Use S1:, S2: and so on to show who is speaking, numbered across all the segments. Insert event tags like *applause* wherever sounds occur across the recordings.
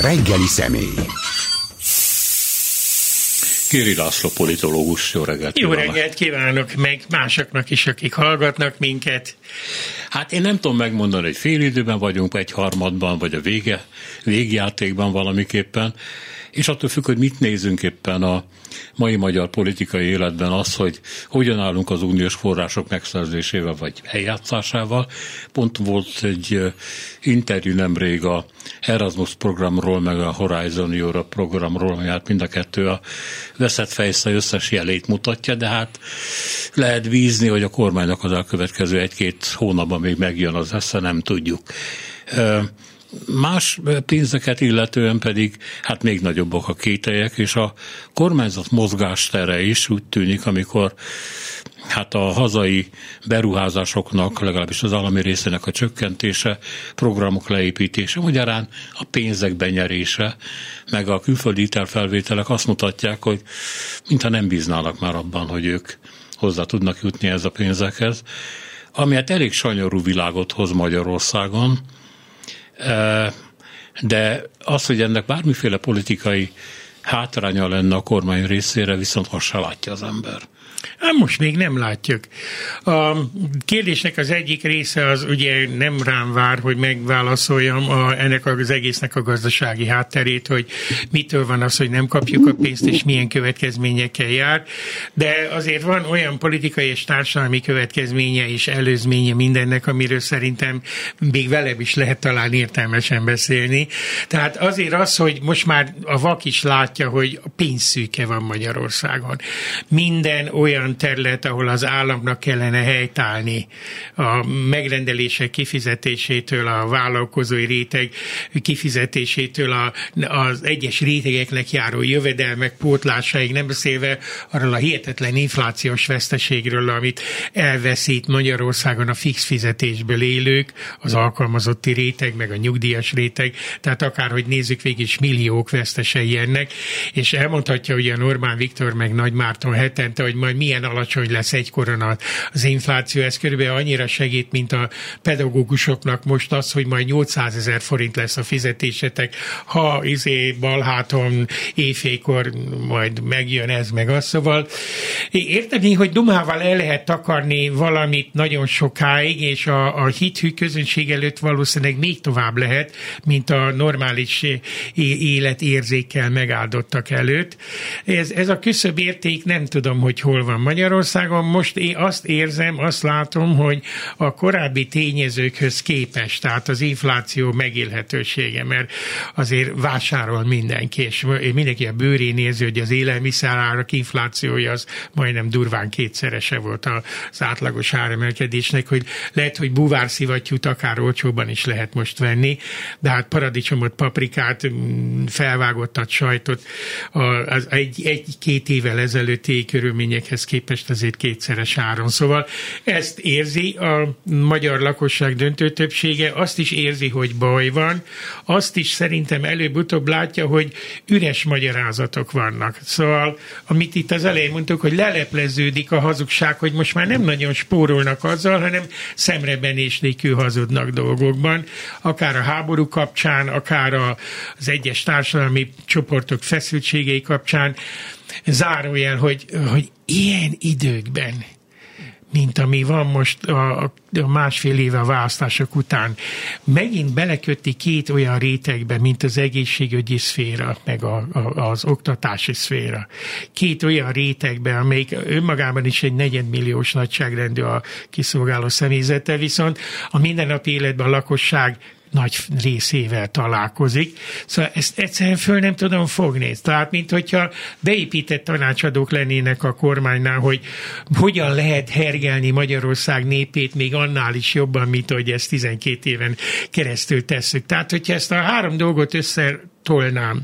S1: Reggeli személy.
S2: Kéri László politológus, jó reggelt
S3: Jó reggelt kívánok meg másoknak is, akik hallgatnak minket.
S2: Hát én nem tudom megmondani, hogy fél időben vagyunk, egy harmadban, vagy a vége, végjátékban valamiképpen, és attól függ, hogy mit nézünk éppen a mai magyar politikai életben az, hogy hogyan állunk az uniós források megszerzésével vagy eljátszásával. Pont volt egy interjú nemrég a Erasmus programról, meg a Horizon Europe programról, ami hát mind a kettő a veszett fejsze összes jelét mutatja, de hát lehet bízni, hogy a kormánynak az elkövetkező egy-két hónapban még megjön az esze, nem tudjuk. Más pénzeket illetően pedig hát még nagyobbak a kételyek, és a kormányzat mozgástere is úgy tűnik, amikor hát a hazai beruházásoknak, legalábbis az állami részének a csökkentése, programok leépítése, magyarán a pénzek benyerése, meg a külföldi felvételek azt mutatják, hogy mintha nem bíznának már abban, hogy ők hozzá tudnak jutni ez a pénzekhez, ami hát elég sanyarú világot hoz Magyarországon, de az, hogy ennek bármiféle politikai hátránya lenne a kormány részére, viszont most se látja az ember.
S3: Hát most még nem látjuk. A kérdésnek az egyik része az ugye nem rám vár, hogy megválaszoljam a, ennek az egésznek a gazdasági hátterét, hogy mitől van az, hogy nem kapjuk a pénzt, és milyen következményekkel jár. De azért van olyan politikai és társadalmi következménye és előzménye mindennek, amiről szerintem még velem is lehet talán értelmesen beszélni. Tehát azért az, hogy most már a vak is látja, hogy pénzszűke van Magyarországon. Minden olyan olyan terület, ahol az államnak kellene helytállni a megrendelések kifizetésétől, a vállalkozói réteg kifizetésétől, a, az egyes rétegeknek járó jövedelmek pótlásáig, nem beszélve arról a hihetetlen inflációs veszteségről, amit elveszít Magyarországon a fix fizetésből élők, az alkalmazotti réteg, meg a nyugdíjas réteg, tehát akárhogy nézzük, végig is milliók vesztesei ennek, és elmondhatja ugye Orbán Viktor meg Nagy Márton hetente, hogy majd milyen alacsony lesz egykoron az infláció. Ez körülbelül annyira segít, mint a pedagógusoknak most az, hogy majd 800 ezer forint lesz a fizetésetek, ha izé balháton éjfélkor majd megjön ez meg az. Szóval érteni, hogy dumával el lehet takarni valamit nagyon sokáig, és a, a hithű közönség előtt valószínűleg még tovább lehet, mint a normális életérzékkel megáldottak előtt. Ez, ez a küszöbb érték nem tudom, hogy hol van Magyarországon. Most én azt érzem, azt látom, hogy a korábbi tényezőkhöz képest, tehát az infláció megélhetősége, mert azért vásárol mindenki, és mindenki a bőrén érzi, hogy az élelmiszerárak inflációja az majdnem durván kétszerese volt az átlagos áremelkedésnek, hogy lehet, hogy buvárszívattyút akár olcsóban is lehet most venni, de hát paradicsomot, paprikát, mm, felvágottat sajtot az egy, egy-két évvel ezelőtti körülményekhez képest képest azért kétszeres áron. Szóval ezt érzi a magyar lakosság döntő többsége, azt is érzi, hogy baj van, azt is szerintem előbb-utóbb látja, hogy üres magyarázatok vannak. Szóval, amit itt az elején mondtuk, hogy lelepleződik a hazugság, hogy most már nem nagyon spórolnak azzal, hanem szemrebenéslékű hazudnak dolgokban, akár a háború kapcsán, akár az egyes társadalmi csoportok feszültségei kapcsán zárójel, hogy, hogy ilyen időkben, mint ami van most a, a másfél éve a választások után, megint belekötti két olyan rétegbe, mint az egészségügyi szféra, meg a, a, az oktatási szféra. Két olyan rétegbe, amelyik önmagában is egy negyedmilliós nagyságrendű a kiszolgáló személyzete, viszont a mindennapi életben a lakosság nagy részével találkozik. Szóval ezt egyszerűen föl nem tudom fogni. Tehát, mint hogyha beépített tanácsadók lennének a kormánynál, hogy hogyan lehet hergelni Magyarország népét még annál is jobban, mint hogy ezt 12 éven keresztül tesszük. Tehát, hogyha ezt a három dolgot össze tolnám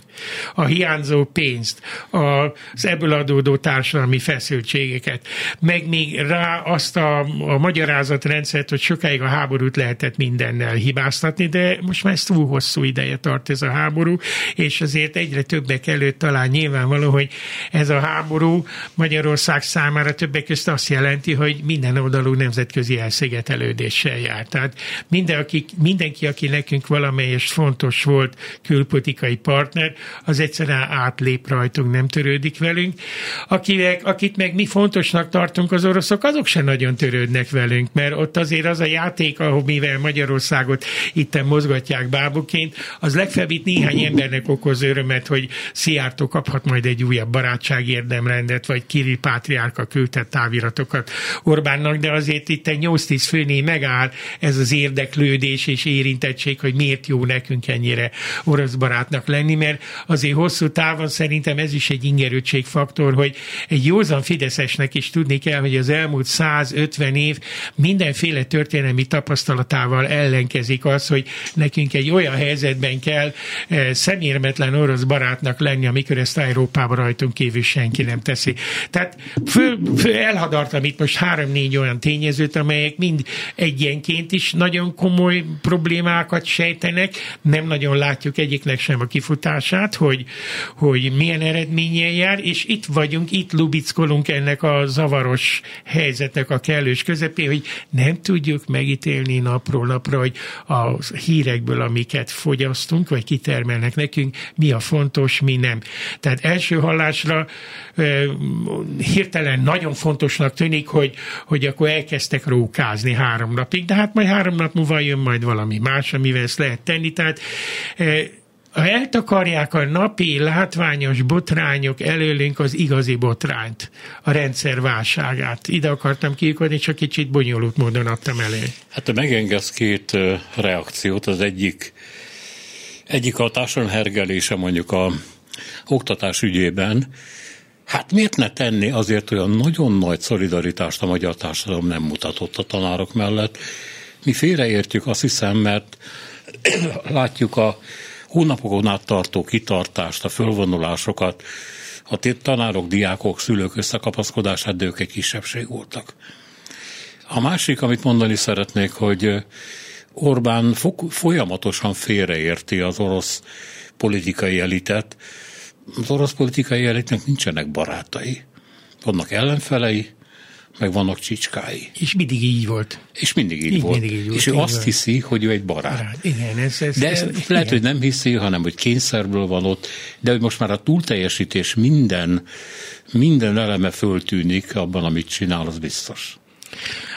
S3: a hiányzó pénzt, az ebből adódó társadalmi feszültségeket, meg még rá azt a, a magyarázatrendszert, hogy sokáig a háborút lehetett mindennel hibáztatni, de most már ez túl hosszú ideje tart ez a háború, és azért egyre többek előtt talán nyilvánvaló, hogy ez a háború Magyarország számára többek között azt jelenti, hogy minden oldalú nemzetközi elszigetelődéssel jár. Tehát minden, aki, mindenki, aki nekünk valamelyest fontos volt külpolitikai stratégiai partner, az egyszerűen átlép rajtunk, nem törődik velünk. Akinek, akit meg mi fontosnak tartunk az oroszok, azok sem nagyon törődnek velünk, mert ott azért az a játék, ahol mivel Magyarországot itten mozgatják bábuként, az legfeljebb itt néhány embernek okoz örömet, hogy Szijjártó kaphat majd egy újabb barátság érdemrendet, vagy Kirill Pátriárka küldte táviratokat Orbánnak, de azért itt egy 8-10 főnél megáll ez az érdeklődés és érintettség, hogy miért jó nekünk ennyire orosz barátnak lenni, mert azért hosszú távon szerintem ez is egy ingerültségfaktor, hogy egy józan Fideszesnek is tudni kell, hogy az elmúlt 150 év mindenféle történelmi tapasztalatával ellenkezik az, hogy nekünk egy olyan helyzetben kell eh, szemérmetlen orosz barátnak lenni, amikor ezt Európában rajtunk kívül senki nem teszi. Tehát föl, föl elhadartam itt most három-négy olyan tényezőt, amelyek mind egyenként is nagyon komoly problémákat sejtenek, nem nagyon látjuk egyiknek sem a kifutását, hogy, hogy milyen eredménye jár, és itt vagyunk, itt lubickolunk ennek a zavaros helyzetek a kellős közepén, hogy nem tudjuk megítélni napról napra, hogy a hírekből, amiket fogyasztunk, vagy kitermelnek nekünk, mi a fontos, mi nem. Tehát első hallásra hirtelen nagyon fontosnak tűnik, hogy, hogy akkor elkezdtek rókázni három napig, de hát majd három nap múlva jön majd valami más, amivel ezt lehet tenni. Tehát eltakarják a napi látványos botrányok előlünk az igazi botrányt, a rendszer válságát. Ide akartam kiukodni, csak kicsit bonyolult módon adtam elő.
S2: Hát megengedsz két reakciót. Az egyik, egyik a társadalom hergelése mondjuk a oktatás ügyében, Hát miért ne tenni azért olyan nagyon nagy szolidaritást a magyar társadalom nem mutatott a tanárok mellett? Mi félreértjük azt hiszem, mert *clears throat* látjuk a hónapokon át tartó kitartást, a fölvonulásokat, a tanárok, diákok, szülők összekapaszkodását, de ők egy kisebbség voltak. A másik, amit mondani szeretnék, hogy Orbán folyamatosan félreérti az orosz politikai elitet, az orosz politikai elitnek nincsenek barátai. Vannak ellenfelei, meg vannak csicskái.
S3: És mindig így volt.
S2: És mindig így, így volt. Mindig így volt. És ő azt volt. hiszi, hogy ő egy barát. barát.
S3: Igen, ez, ez,
S2: de
S3: ez,
S2: lehet, igen. hogy nem hiszi, hanem hogy kényszerből van ott, de hogy most már a túlteljesítés minden, minden eleme föltűnik abban, amit csinál, az biztos.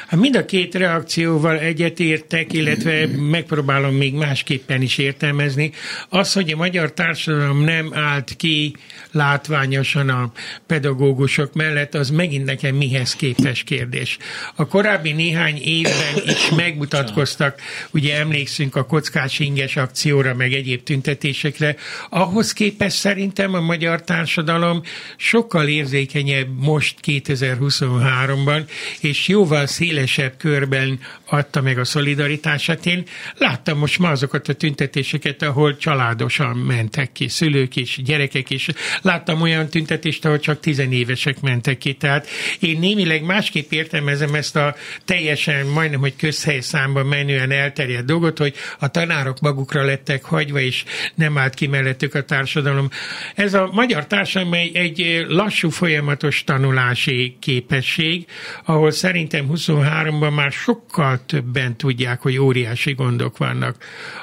S3: Hát mind a két reakcióval egyetértek, illetve megpróbálom még másképpen is értelmezni. Az, hogy a magyar társadalom nem állt ki látványosan a pedagógusok mellett, az megint nekem mihez képes kérdés. A korábbi néhány évben is *coughs* megmutatkoztak, ugye emlékszünk a kockás inges akcióra, meg egyéb tüntetésekre, ahhoz képest szerintem a magyar társadalom sokkal érzékenyebb most 2023-ban, és jóval szél szélesebb körben adta meg a szolidaritását. Én láttam most ma azokat a tüntetéseket, ahol családosan mentek ki, szülők is, gyerekek is. Láttam olyan tüntetést, ahol csak tizenévesek mentek ki. Tehát én némileg másképp értelmezem ezt a teljesen, majdnem, hogy közhelyszámban menően elterjedt dolgot, hogy a tanárok magukra lettek hagyva, és nem állt ki mellettük a társadalom. Ez a magyar társadalom egy, egy lassú, folyamatos tanulási képesség, ahol szerintem 23 2023-ban már sokkal többen tudják, hogy óriási gondok vannak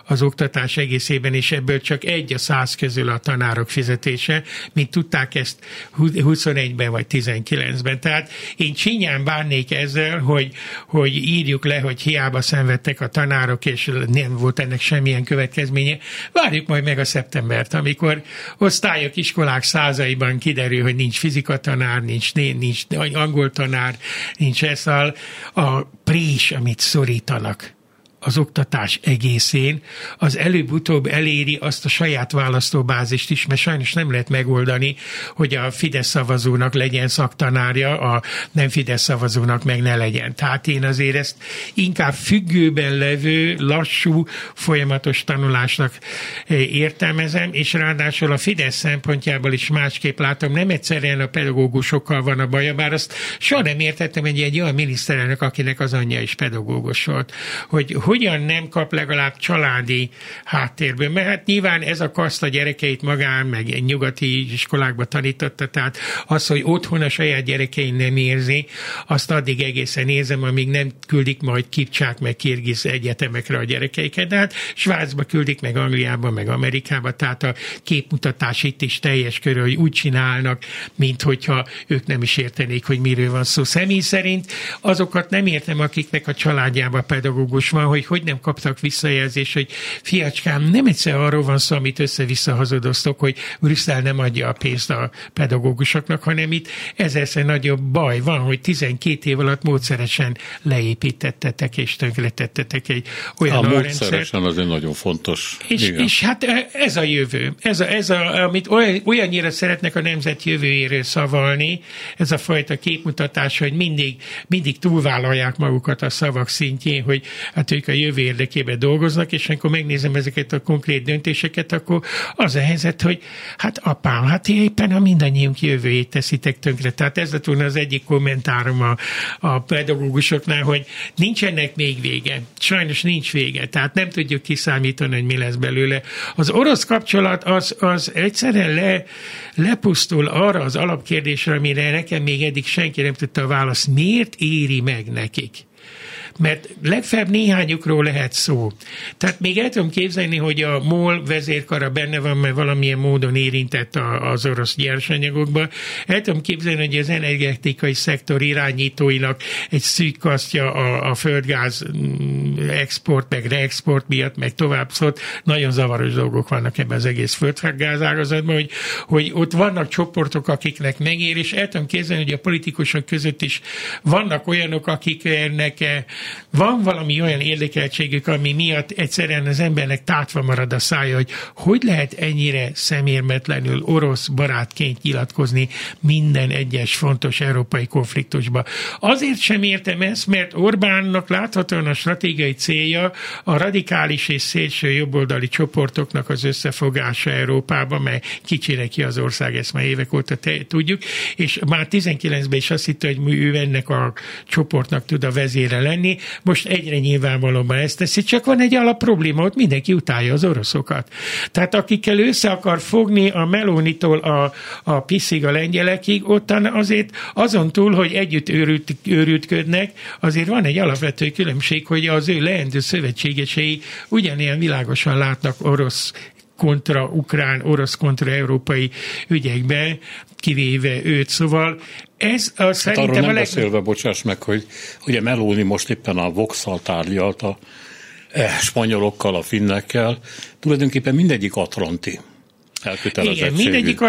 S3: az oktatás egészében, és ebből csak egy a száz közül a tanárok fizetése, mint tudták ezt 21-ben vagy 19-ben. Tehát én csinyán bánnék ezzel, hogy, hogy írjuk le, hogy hiába szenvedtek a tanárok, és nem volt ennek semmilyen következménye. Várjuk majd meg a szeptembert, amikor osztályok, iskolák százaiban kiderül, hogy nincs fizika tanár, nincs, nincs angol tanár, nincs eszal, a prés, amit szorítanak az oktatás egészén, az előbb-utóbb eléri azt a saját választóbázist is, mert sajnos nem lehet megoldani, hogy a Fidesz szavazónak legyen szaktanárja, a nem Fidesz szavazónak meg ne legyen. Tehát én azért ezt inkább függőben levő, lassú, folyamatos tanulásnak eh, értelmezem, és ráadásul a Fidesz szempontjából is másképp látom, nem egyszerűen a pedagógusokkal van a baja, bár azt soha nem értettem, hogy egy olyan miniszterelnök, akinek az anyja is pedagógus volt, hogy hogyan nem kap legalább családi háttérből, mert hát nyilván ez a kaszt a gyerekeit magán, meg nyugati iskolákba tanította, tehát az, hogy otthon a saját gyerekein nem érzi, azt addig egészen nézem, amíg nem küldik majd kipcsák meg kirgiz egyetemekre a gyerekeiket, de hát Svájcba küldik meg Angliába, meg Amerikába, tehát a képmutatás itt is teljes körül, hogy úgy csinálnak, mint hogyha ők nem is értenék, hogy miről van szó. Személy szerint azokat nem értem, akiknek a családjában pedagógus van, hogy hogy nem kaptak visszajelzést, hogy fiacskám, nem egyszer arról van szó, amit össze-vissza hazudoztok, hogy Brüsszel nem adja a pénzt a pedagógusoknak, hanem itt ezerszer nagyobb baj van, hogy 12 év alatt módszeresen leépítettetek és tönkretettetek egy olyan
S2: a módszeresen az egy nagyon fontos.
S3: És, és hát ez a jövő. Ez, a, ez a, amit olyan, olyannyira szeretnek a nemzet jövőjéről szavalni, ez a fajta képmutatás, hogy mindig, mindig túlvállalják magukat a szavak szintjén, hogy hát ők a jövő érdekében dolgoznak, és amikor megnézem ezeket a konkrét döntéseket, akkor az a helyzet, hogy hát apám, hát éppen a mindannyiunk jövőjét teszitek tönkre. Tehát ez lett volna az egyik kommentárom a, a pedagógusoknál, hogy nincsenek még vége. Sajnos nincs vége. Tehát nem tudjuk kiszámítani, hogy mi lesz belőle. Az orosz kapcsolat az, az egyszerűen le, lepusztul arra az alapkérdésre, amire nekem még eddig senki nem tudta a választ. Miért éri meg nekik? Mert legfeljebb néhányukról lehet szó. Tehát még el tudom képzelni, hogy a MOL vezérkara benne van, mert valamilyen módon érintett az orosz nyersanyagokba. El tudom képzelni, hogy az energetikai szektor irányítóinak egy szűk kasztja a, a földgáz mm, export, meg reexport miatt, meg tovább szólt. Nagyon zavaros dolgok vannak ebben az egész földgáz ágazatban, hogy, hogy ott vannak csoportok, akiknek megér, és el tudom képzelni, hogy a politikusok között is vannak olyanok, akiknek van valami olyan érdekeltségük, ami miatt egyszerűen az embernek tátva marad a szája, hogy hogy lehet ennyire szemérmetlenül orosz barátként nyilatkozni minden egyes fontos európai konfliktusba. Azért sem értem ezt, mert Orbánnak láthatóan a stratégiai célja a radikális és szélső jobboldali csoportoknak az összefogása Európában, mert kicsire ki az ország, ezt már évek óta te, tudjuk, és már 19-ben is azt hitte, hogy ő ennek a csoportnak tud a vezére lenni, most egyre nyilvánvalóban ezt teszi, csak van egy alap probléma, ott mindenki utálja az oroszokat. Tehát akikkel össze akar fogni a Melónitól a, a piszig a lengyelekig, ottan azért azon túl, hogy együtt őrült, őrültködnek, azért van egy alapvető különbség, hogy az ő leendő szövetségesei ugyanilyen világosan látnak orosz kontra ukrán, orosz kontra európai ügyekben, kivéve őt. Szóval ez a, hát
S2: szerintem arról nem a leg... beszélve, bocsáss meg, hogy ugye Meloni most éppen a Vox-szal tárgyalt a eh, spanyolokkal, a finnekkel, tulajdonképpen mindegyik atlanti
S3: igen, mindegyik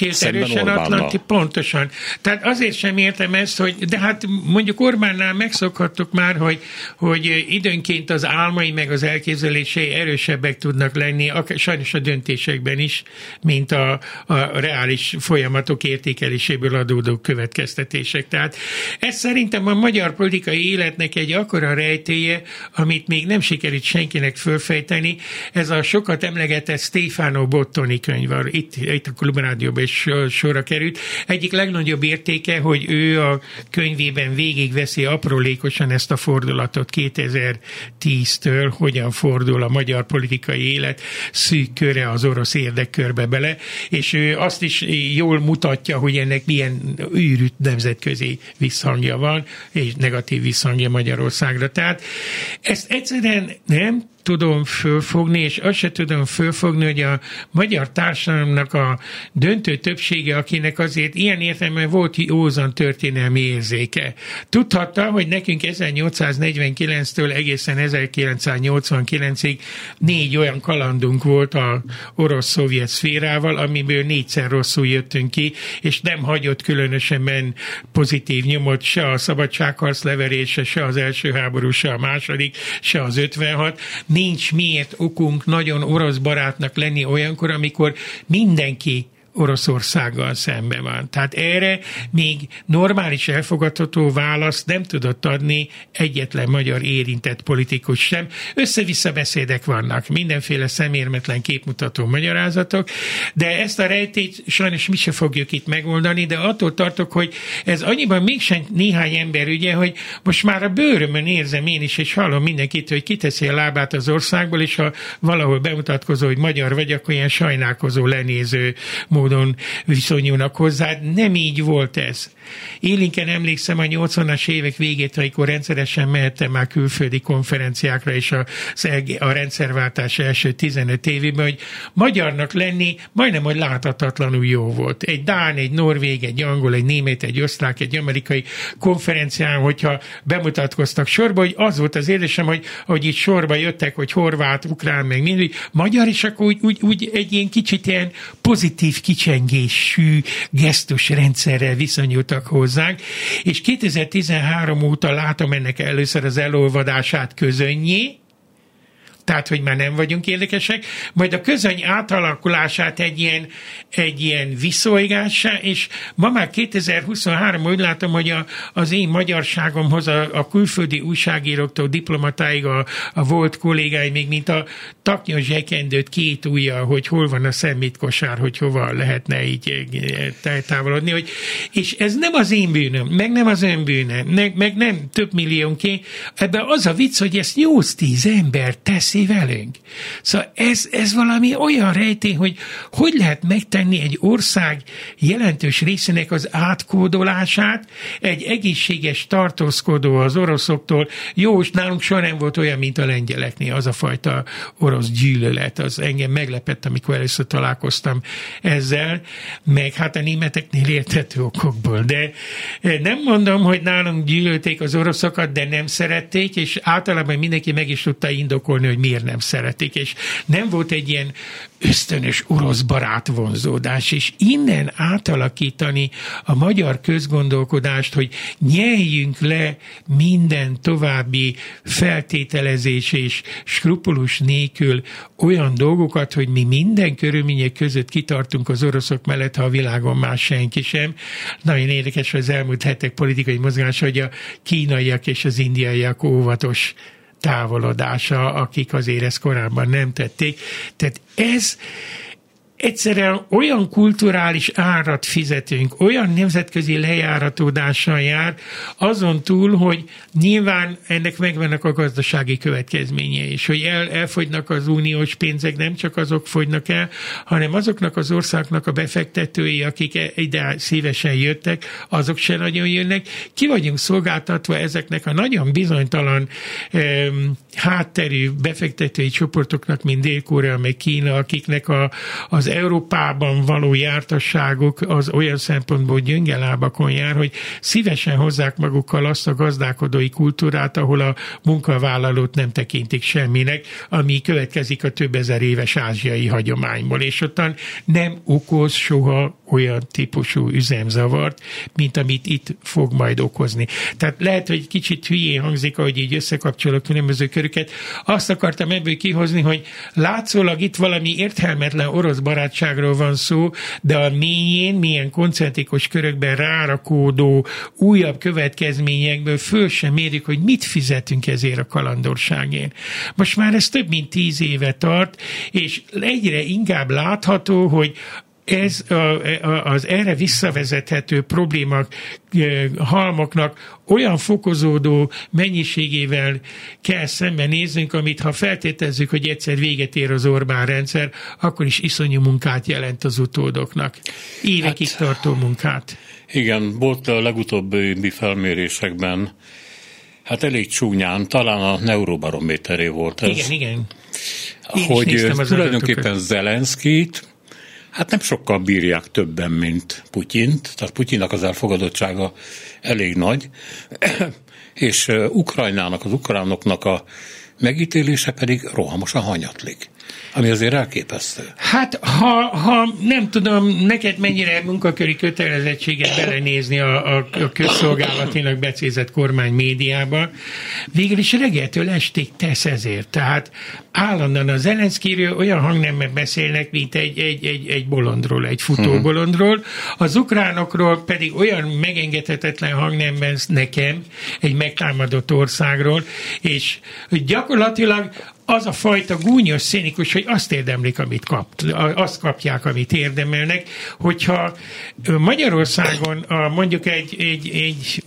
S3: ért erősen Atlanti, pontosan. Tehát azért sem értem ezt, hogy, de hát mondjuk Orbánnál megszokhattuk már, hogy, hogy időnként az álmai meg az elképzelései erősebbek tudnak lenni, sajnos a döntésekben is, mint a, a reális folyamatok értékeléséből adódó következtetések. Tehát ez szerintem a magyar politikai életnek egy akkora rejtéje, amit még nem sikerült senkinek fölfejteni, ez a sokat emlegetett Stefano Bottoni könyv, itt, itt a Klubrádióban is sorra került. Egyik legnagyobb értéke, hogy ő a könyvében végigveszi aprólékosan ezt a fordulatot 2010-től, hogyan fordul a magyar politikai élet szűk köre az orosz érdekkörbe bele, és ő azt is jól mutatja, hogy ennek milyen űrűt nemzetközi visszhangja van, és negatív visszhangja Magyarországra. Tehát ezt egyszerűen nem tudom fölfogni, és azt se tudom fölfogni, hogy a magyar társadalomnak a döntő többsége, akinek azért ilyen értelemben volt józan történelmi érzéke. Tudhatta, hogy nekünk 1849-től egészen 1989-ig négy olyan kalandunk volt a orosz-szovjet szférával, amiből négyszer rosszul jöttünk ki, és nem hagyott különösen pozitív nyomot se a szabadságharc leverése, se az első háború, se a második, se az 56 nincs miért okunk nagyon orosz barátnak lenni olyankor, amikor mindenki Oroszországgal szembe van. Tehát erre még normális elfogadható választ nem tudott adni egyetlen magyar érintett politikus sem. Össze-vissza beszédek vannak, mindenféle szemérmetlen képmutató magyarázatok, de ezt a rejtét sajnos mi se fogjuk itt megoldani, de attól tartok, hogy ez annyiban mégsem néhány ember ügye, hogy most már a bőrömön érzem én is, és hallom mindenkit, hogy kiteszi a lábát az országból, és ha valahol bemutatkozó, hogy magyar vagy, akkor ilyen sajnálkozó, lenéző módon viszonyulnak hozzá. Nem így volt ez. Élinken emlékszem a 80-as évek végét, amikor rendszeresen mehettem már külföldi konferenciákra, és a, a rendszerváltás első 15 évében, hogy magyarnak lenni majdnem, hogy láthatatlanul jó volt. Egy Dán, egy Norvég, egy angol, egy német, egy osztrák, egy amerikai konferencián, hogyha bemutatkoztak sorba, hogy az volt az érzésem, hogy, hogy itt sorba jöttek, hogy horvát, ukrán, meg mindig, magyar, és akkor úgy, úgy, úgy egy ilyen kicsit ilyen pozitív kicsengésű gesztusrendszerrel viszonyultak hozzánk, és 2013 óta látom ennek először az elolvadását közönnyé, tehát hogy már nem vagyunk érdekesek, majd a közöny átalakulását egy ilyen, egy ilyen viszolygásá, és ma már 2023 úgy látom, hogy a, az én magyarságomhoz a, a külföldi újságíróktól, diplomatáig a, a volt kollégái, még mint a taknya zsekendőt két ujja, hogy hol van a szemétkosár, hogy hova lehetne így eh, távolodni, hogy, és ez nem az én bűnöm, meg nem az ön bűnöm, meg, meg nem több milliónké, ebben az a vicc, hogy ezt 8-10 ember teszi teszi velünk. Szóval ez, ez valami olyan rejtély, hogy hogy lehet megtenni egy ország jelentős részének az átkódolását, egy egészséges tartózkodó az oroszoktól, jó, és nálunk soha nem volt olyan, mint a lengyeleknél, az a fajta orosz gyűlölet, az engem meglepett, amikor először találkoztam ezzel, meg hát a németeknél értető okokból, de eh, nem mondom, hogy nálunk gyűlölték az oroszokat, de nem szerették, és általában mindenki meg is tudta indokolni, hogy mi miért nem szeretik, és nem volt egy ilyen ösztönös orosz barát vonzódás, és innen átalakítani a magyar közgondolkodást, hogy nyeljünk le minden további feltételezés és skrupulus nélkül olyan dolgokat, hogy mi minden körülmények között kitartunk az oroszok mellett, ha a világon más senki sem. Nagyon érdekes az elmúlt hetek politikai mozgás, hogy a kínaiak és az indiaiak óvatos távolodása, akik azért ezt korábban nem tették. Tehát ez egyszerűen olyan kulturális árat fizetünk, olyan nemzetközi lejáratódással jár, azon túl, hogy nyilván ennek megvannak a gazdasági következményei, és hogy el, elfogynak az uniós pénzek, nem csak azok fogynak el, hanem azoknak az országnak a befektetői, akik e- ide szívesen jöttek, azok se nagyon jönnek. Ki vagyunk szolgáltatva ezeknek a nagyon bizonytalan um, hátterű befektetői csoportoknak, mint Dél-Korea, meg Kína, akiknek a, az Európában való jártasságuk az olyan szempontból gyönge lábakon jár, hogy szívesen hozzák magukkal azt a gazdálkodói kultúrát, ahol a munkavállalót nem tekintik semminek, ami következik a több ezer éves ázsiai hagyományból, és ottan nem okoz soha olyan típusú üzemzavart, mint amit itt fog majd okozni. Tehát lehet, hogy kicsit hülyén hangzik, ahogy így összekapcsolok különböző köröket. Azt akartam ebből kihozni, hogy látszólag itt valami értelmetlen orosz barátságról van szó, de a mélyén, milyen koncentrikus körökben rárakódó újabb következményekből föl sem mérjük, hogy mit fizetünk ezért a kalandorságért. Most már ez több mint tíz éve tart, és egyre inkább látható, hogy ez az erre visszavezethető problémák halmoknak olyan fokozódó mennyiségével kell szembenéznünk, amit ha feltételezzük, hogy egyszer véget ér az Orbán rendszer, akkor is iszonyú munkát jelent az utódoknak. Évekig hát, tartó munkát.
S2: Igen, volt a legutóbbi felmérésekben, hát elég csúnyán, talán a neurobarométeré volt ez.
S3: Igen, igen.
S2: Én hogy tulajdonképpen Zelenszkit Hát nem sokkal bírják többen, mint Putyint, tehát Putyinnak az elfogadottsága elég nagy, *clears throat* és Ukrajnának, az ukránoknak a megítélése pedig rohamosan hanyatlik. Ami azért elképesztő.
S3: Hát, ha, ha nem tudom, neked mennyire munkaköri kötelezettséget belenézni a, a, a közszolgálatilag becézett kormány médiába, végül is reggeltől estig tesz ezért. Tehát állandóan az Zelenszkiről olyan hangnemben beszélnek, mint egy, egy, egy, egy bolondról, egy futóbolondról, az ukránokról pedig olyan megengedhetetlen hangnemben nekem, egy megtámadott országról, és gyakorlatilag az a fajta gúnyos szénikus, hogy azt érdemlik, amit kap, azt kapják, amit érdemelnek, hogyha Magyarországon mondjuk egy, egy, egy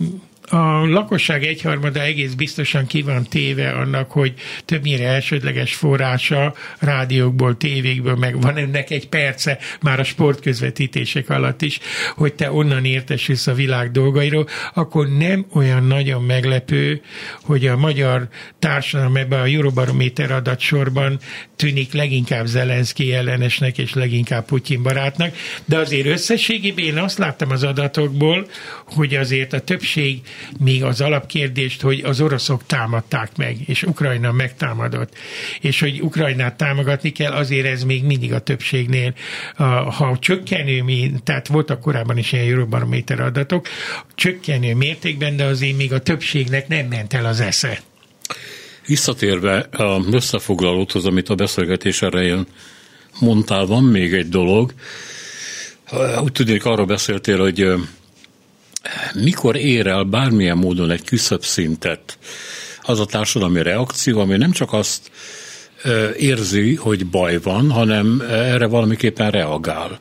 S3: a lakosság egyharmada egész biztosan ki van téve annak, hogy többnyire elsődleges forrása rádiókból, tévékből, meg van ennek egy perce már a sportközvetítések alatt is, hogy te onnan értesülsz a világ dolgairól, akkor nem olyan nagyon meglepő, hogy a magyar társadalom ebben a Eurobarométer adatsorban tűnik leginkább Zelenszky ellenesnek és leginkább Putyin barátnak, de azért összességében én azt láttam az adatokból, hogy azért a többség még az alapkérdést, hogy az oroszok támadták meg, és Ukrajna megtámadott, és hogy Ukrajnát támogatni kell, azért ez még mindig a többségnél, ha csökkenő, tehát voltak korábban is ilyen Eurobarométer adatok, csökkenő mértékben, de azért még a többségnek nem ment el az esze.
S2: Visszatérve a összefoglalóthoz, amit a beszélgetés elején mondtál, van még egy dolog. Úgy tudnék, arról beszéltél, hogy mikor ér el bármilyen módon egy küszöbb szintet az a társadalmi reakció, ami nem csak azt érzi, hogy baj van, hanem erre valamiképpen reagál.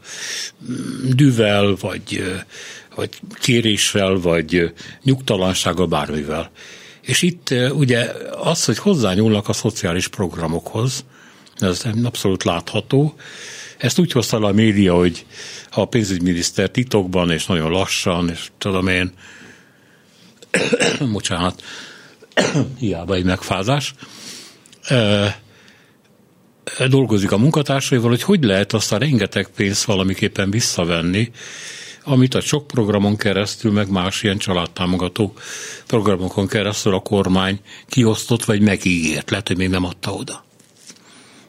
S2: Düvel, vagy, vagy kéréssel, vagy nyugtalansággal, bármivel. És itt ugye az, hogy hozzányúlnak a szociális programokhoz, ez abszolút látható, ezt úgy hozta le a média, hogy a pénzügyminiszter titokban, és nagyon lassan, és tudom én, *coughs* bocsánat, *coughs* hiába egy megfázás, dolgozik a munkatársaival, hogy hogy lehet azt a rengeteg pénzt valamiképpen visszavenni, amit a sok programon keresztül, meg más ilyen családtámogató programokon keresztül a kormány kiosztott, vagy megígért. Lehet, hogy még nem adta oda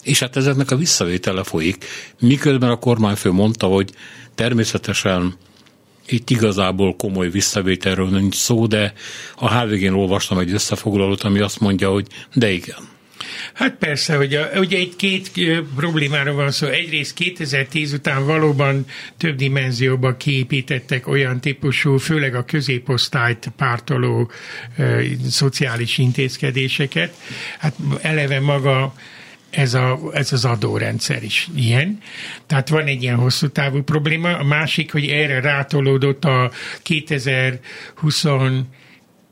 S2: és hát ezeknek a visszavétele folyik. Miközben a kormányfő mondta, hogy természetesen itt igazából komoly visszavételről nincs szó, de a HVG-n olvastam egy összefoglalót, ami azt mondja, hogy de igen.
S3: Hát persze, hogy a, ugye itt két problémára van szó. Egyrészt 2010 után valóban több dimenzióban kiépítettek olyan típusú, főleg a középosztályt pártoló e, szociális intézkedéseket. Hát eleve maga ez, a, ez az adórendszer is ilyen. Tehát van egy ilyen hosszú távú probléma. A másik, hogy erre rátolódott a 2020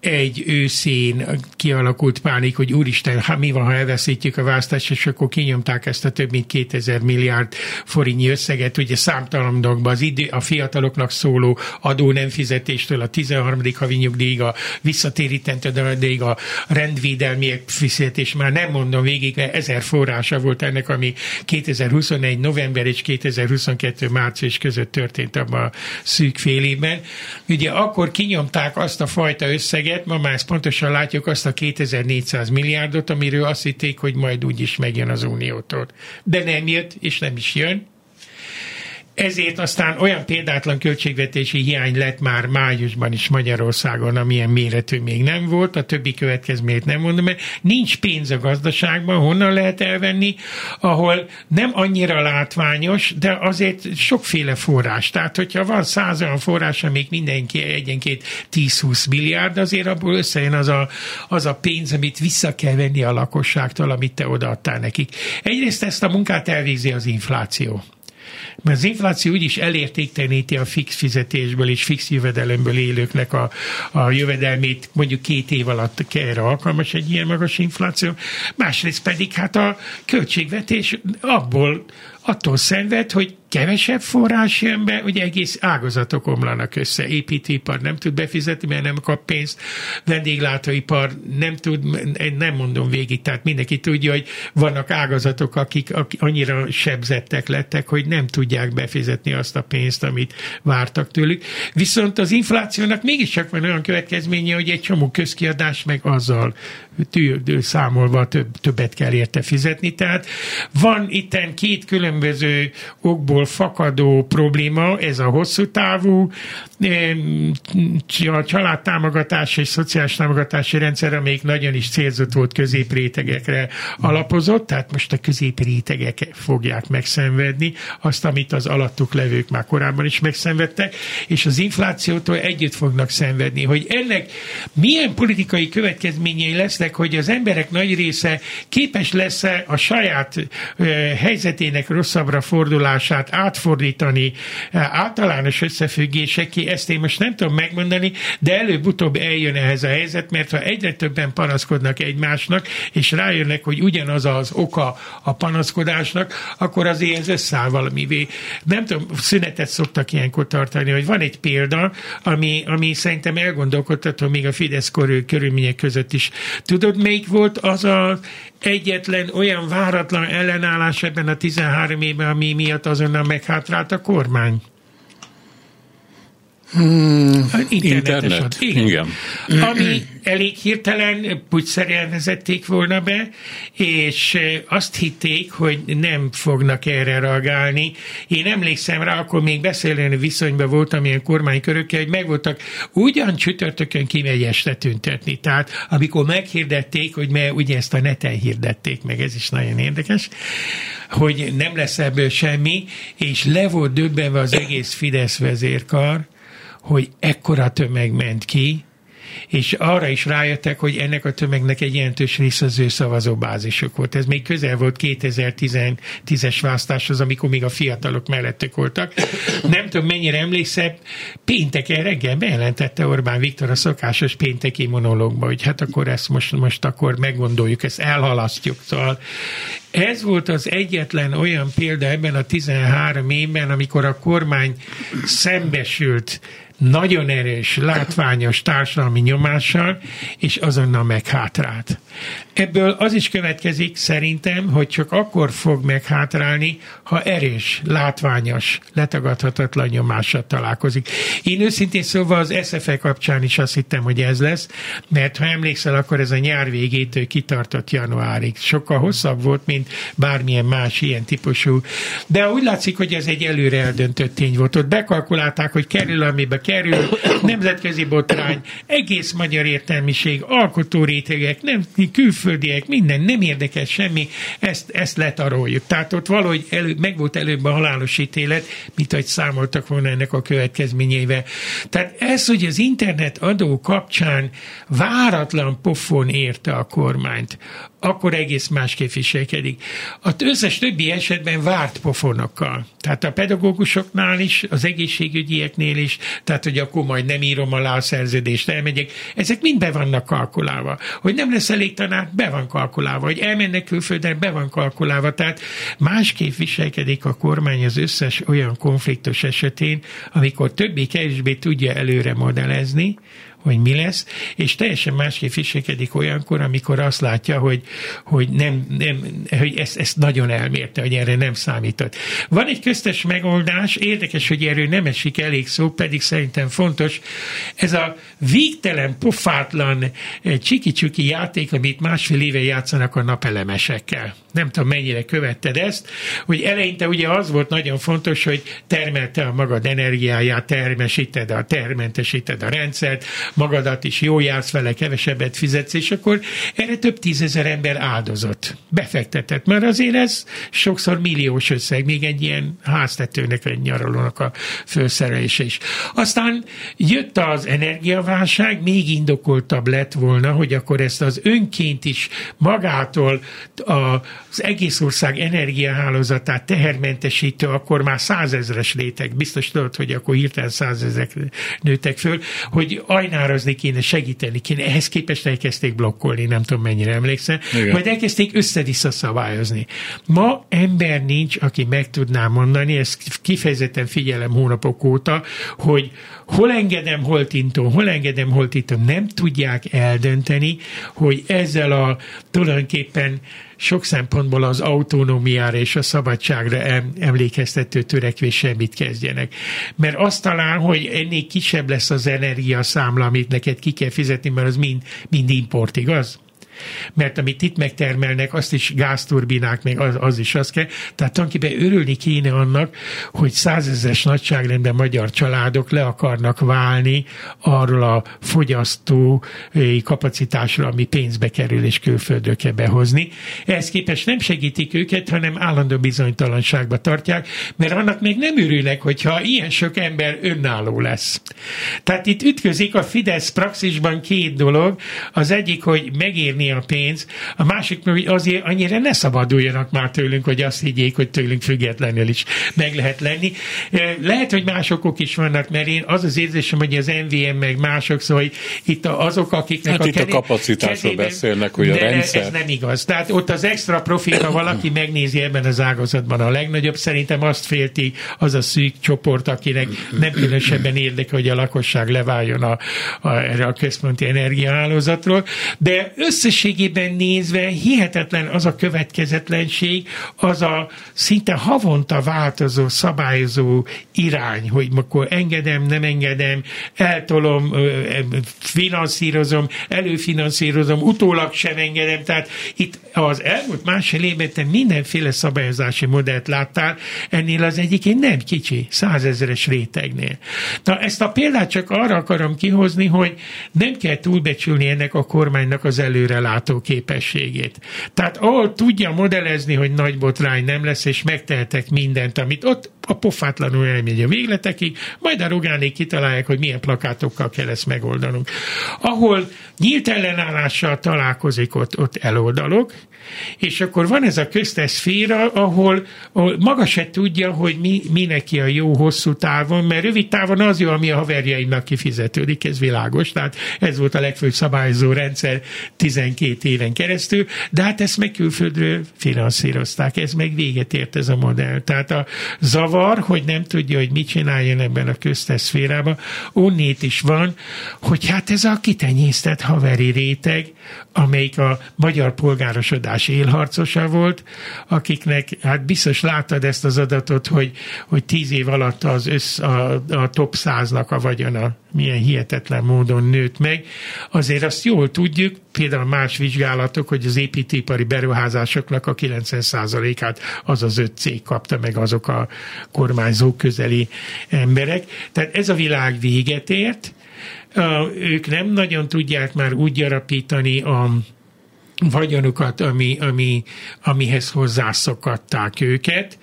S3: egy őszén kialakult pánik, hogy úristen, ha mi van, ha elveszítjük a választást, és akkor kinyomták ezt a több mint 2000 milliárd forintnyi összeget, ugye számtalan dolgokban az idő, a fiataloknak szóló adó nem fizetéstől a 13. havi nyugdíjig, a visszatérítendőig a rendvédelmi fizetés, már nem mondom végig, mert ezer forrása volt ennek, ami 2021. november és 2022. március között történt abban a szűk fél évben. Ugye akkor kinyomták azt a fajta összeget, összeget, ma már ezt pontosan látjuk azt a 2400 milliárdot, amiről azt hitték, hogy majd úgyis megjön az Uniótól. De nem jött, és nem is jön ezért aztán olyan példátlan költségvetési hiány lett már májusban is Magyarországon, amilyen méretű még nem volt, a többi következményt nem mondom, mert nincs pénz a gazdaságban, honnan lehet elvenni, ahol nem annyira látványos, de azért sokféle forrás. Tehát, hogyha van száz olyan forrás, amik mindenki egyenként 10-20 milliárd, azért abból összejön az a, az a pénz, amit vissza kell venni a lakosságtól, amit te odaadtál nekik. Egyrészt ezt a munkát elvégzi az infláció. Mert az infláció úgyis elértékteníti a fix fizetésből és fix jövedelemből élőknek a, a jövedelmét mondjuk két év alatt erre alkalmas egy ilyen magas infláció. Másrészt pedig hát a költségvetés abból attól szenved, hogy kevesebb forrás jön be, hogy egész ágazatok omlanak össze. Építőipar nem tud befizetni, mert nem kap pénzt, vendéglátóipar nem tud, nem mondom végig, tehát mindenki tudja, hogy vannak ágazatok, akik, akik annyira sebzettek lettek, hogy nem tudják befizetni azt a pénzt, amit vártak tőlük. Viszont az inflációnak mégiscsak van olyan következménye, hogy egy csomó közkiadás meg azzal számolva több, többet kell érte fizetni. Tehát van itten két különböző okból fakadó probléma, ez a hosszú távú a családtámogatás és szociális támogatási rendszer, amelyik nagyon is célzott volt középrétegekre alapozott, tehát most a középrétegek fogják megszenvedni azt, amit az alattuk levők már korábban is megszenvedtek, és az inflációtól együtt fognak szenvedni. Hogy ennek milyen politikai következményei lesznek, hogy az emberek nagy része képes lesz a saját helyzetének rosszabbra fordulását átfordítani általános összefüggéseké, ezt én most nem tudom megmondani, de előbb-utóbb eljön ehhez a helyzet, mert ha egyre többen panaszkodnak egymásnak, és rájönnek, hogy ugyanaz az oka a panaszkodásnak, akkor azért ez összeáll valamivé. Nem tudom, szünetet szoktak ilyenkor tartani, hogy van egy példa, ami, ami szerintem elgondolkodtató még a Fidesz körülmények között is. Tudod, melyik volt az a egyetlen olyan váratlan ellenállás ebben a 13 évben, ami miatt azonnal meghátrált a kormány?
S2: Hmm, internet.
S3: Igen. Igen. Ami elég hirtelen pugyszerűen vezették volna be, és azt hitték, hogy nem fognak erre reagálni. Én emlékszem rá, akkor még beszélően viszonyban voltam ilyen kormánykörökkel, hogy megvoltak ugyan csütörtökön kimegy este tüntetni. Tehát amikor meghirdették, hogy mert ugye ezt a neten hirdették meg, ez is nagyon érdekes, hogy nem lesz ebből semmi, és le volt döbbenve az egész Fidesz vezérkar, hogy ekkora tömeg ment ki, és arra is rájöttek, hogy ennek a tömegnek egy jelentős része az ő szavazóbázisok volt. Ez még közel volt 2010-es választáshoz, amikor még a fiatalok mellettük voltak. Nem tudom, mennyire emlékszem, pénteken reggel bejelentette Orbán Viktor a szokásos pénteki monológba, hogy hát akkor ezt most, most akkor meggondoljuk, ezt elhalasztjuk. Szóval ez volt az egyetlen olyan példa ebben a 13 évben, amikor a kormány szembesült nagyon erős, látványos társadalmi nyomással, és azonnal meghátrált. Ebből az is következik szerintem, hogy csak akkor fog meghátrálni, ha erős, látványos, letagadhatatlan nyomással találkozik. Én őszintén szóval az SFE kapcsán is azt hittem, hogy ez lesz, mert ha emlékszel, akkor ez a nyár végétől kitartott januárig. Sokkal hosszabb volt, mint bármilyen más ilyen típusú. De úgy látszik, hogy ez egy előre eldöntött tény volt. Ott bekalkulálták, hogy kerül, amibe kerül, nemzetközi botrány, egész magyar értelmiség, alkotórétegek, nem külföldiek, minden, nem érdekel semmi, ezt, ezt letaroljuk. Tehát ott valahogy elő, meg volt előbb a halálos ítélet, mint hogy számoltak volna ennek a következményeivel. Tehát ez, hogy az internet adó kapcsán váratlan pofon érte a kormányt, akkor egész másképp viselkedik. Az összes többi esetben várt pofonokkal. Tehát a pedagógusoknál is, az egészségügyieknél is, tehát hogy akkor majd nem írom alá a szerződést, elmegyek. Ezek mind be vannak kalkulálva. Hogy nem lesz elég tanár, be van kalkulálva. Hogy elmennek külföldre, be van kalkulálva. Tehát másképp viselkedik a kormány az összes olyan konfliktus esetén, amikor többé-kevésbé tudja előre modellezni, hogy mi lesz, és teljesen másképp viselkedik olyankor, amikor azt látja, hogy, hogy, nem, nem, hogy ezt, ezt nagyon elmérte, hogy erre nem számított. Van egy köztes megoldás, érdekes, hogy erről nem esik elég szó, pedig szerintem fontos. Ez a végtelen, pofátlan eh, csiki-csuki játék, amit másfél éve játszanak a napelemesekkel. Nem tudom, mennyire követted ezt, hogy eleinte ugye az volt nagyon fontos, hogy termelte a magad energiáját, termesíted a, termentesíted a rendszert, magadat is jó jársz vele, kevesebbet fizetsz, és akkor erre több tízezer ember áldozott, befektetett. Mert azért ez sokszor milliós összeg, még egy ilyen háztetőnek, egy nyaralónak a felszerelése is. Aztán jött az energiaválság, még indokoltabb lett volna, hogy akkor ezt az önként is magától az egész ország energiahálózatát tehermentesítő, akkor már százezres létek, biztos tudod, hogy akkor hirtelen százezrek nőtek föl, hogy ajnál határozni kéne, segíteni kéne. Ehhez képest elkezdték blokkolni, nem tudom mennyire emlékszem. Igen. Majd elkezdték össze-vissza szabályozni. Ma ember nincs, aki meg tudná mondani, ezt kifejezetten figyelem hónapok óta, hogy hol engedem, hol tintom, hol engedem, hol tintom. Nem tudják eldönteni, hogy ezzel a tulajdonképpen sok szempontból az autonómiára és a szabadságra emlékeztető törekvéssel mit kezdjenek. Mert azt talán, hogy ennél kisebb lesz az energiaszámla, amit neked ki kell fizetni, mert az mind, mind import, igaz? Mert amit itt megtermelnek, azt is gázturbinák, még az, az is az kell. Tehát tulajdonképpen örülni kéne annak, hogy százezres nagyságrendben magyar családok le akarnak válni arról a fogyasztó kapacitásról, ami pénzbe kerül és külföldről kell behozni. Ehhez képest nem segítik őket, hanem állandó bizonytalanságba tartják, mert annak még nem örülnek, hogyha ilyen sok ember önálló lesz. Tehát itt ütközik a Fidesz praxisban két dolog. Az egyik, hogy megérni a pénz, a másik meg, hogy azért annyira ne szabaduljanak már tőlünk, hogy azt higgyék, hogy tőlünk függetlenül is meg lehet lenni. Lehet, hogy másokok is vannak, mert én az az érzésem, hogy az MVM meg mások, szóval itt azok, akiknek
S2: hát a, itt a kapacitásról beszélnek, hogy a rendszer.
S3: Ez nem igaz. Tehát ott az extra profit, ha valaki megnézi ebben az ágazatban a legnagyobb, szerintem azt félti az a szűk csoport, akinek nem különösebben érdekel, hogy a lakosság leváljon a, a, erre a központi energiahálózatról, de összes összességében nézve hihetetlen az a következetlenség, az a szinte havonta változó, szabályozó irány, hogy akkor engedem, nem engedem, eltolom, finanszírozom, előfinanszírozom, utólag sem engedem. Tehát itt az elmúlt másfél évben te mindenféle szabályozási modellt láttál, ennél az egyik nem kicsi, százezeres rétegnél. Na ezt a példát csak arra akarom kihozni, hogy nem kell túlbecsülni ennek a kormánynak az előre látó képességét. Tehát ahol tudja modellezni, hogy nagy botrány nem lesz, és megtehetek mindent, amit ott a pofátlanul elmegy a végletekig, majd a rogánék kitalálják, hogy milyen plakátokkal kell ezt megoldanunk. Ahol nyílt ellenállással találkozik, ott, ott eloldalok, és akkor van ez a köztes szféra, ahol, ahol maga se tudja, hogy mi, mi neki a jó hosszú távon, mert rövid távon az jó, ami a haverjaimnak kifizetődik, ez világos, tehát ez volt a legfőbb szabályozó rendszer 12 éven keresztül, de hát ezt meg külföldről finanszírozták, ez meg véget ért ez a modell. Tehát a zavar, hogy nem tudja, hogy mit csináljon ebben a köztes szférában, onnét is van, hogy hát ez a kitenyésztett haveri réteg, amelyik a magyar polgárosodás élharcosa volt, akiknek, hát biztos láttad ezt az adatot, hogy, hogy tíz év alatt az össz, a, a top száznak a vagyona milyen hihetetlen módon nőtt meg. Azért azt jól tudjuk, például más vizsgálatok, hogy az építőipari beruházásoknak a 90%-át az az öt cég kapta meg azok a kormányzók közeli emberek. Tehát ez a világ véget ért, ők nem nagyon tudják már úgy gyarapítani a vagyonukat, ami, ami, amihez hozzászokatták őket,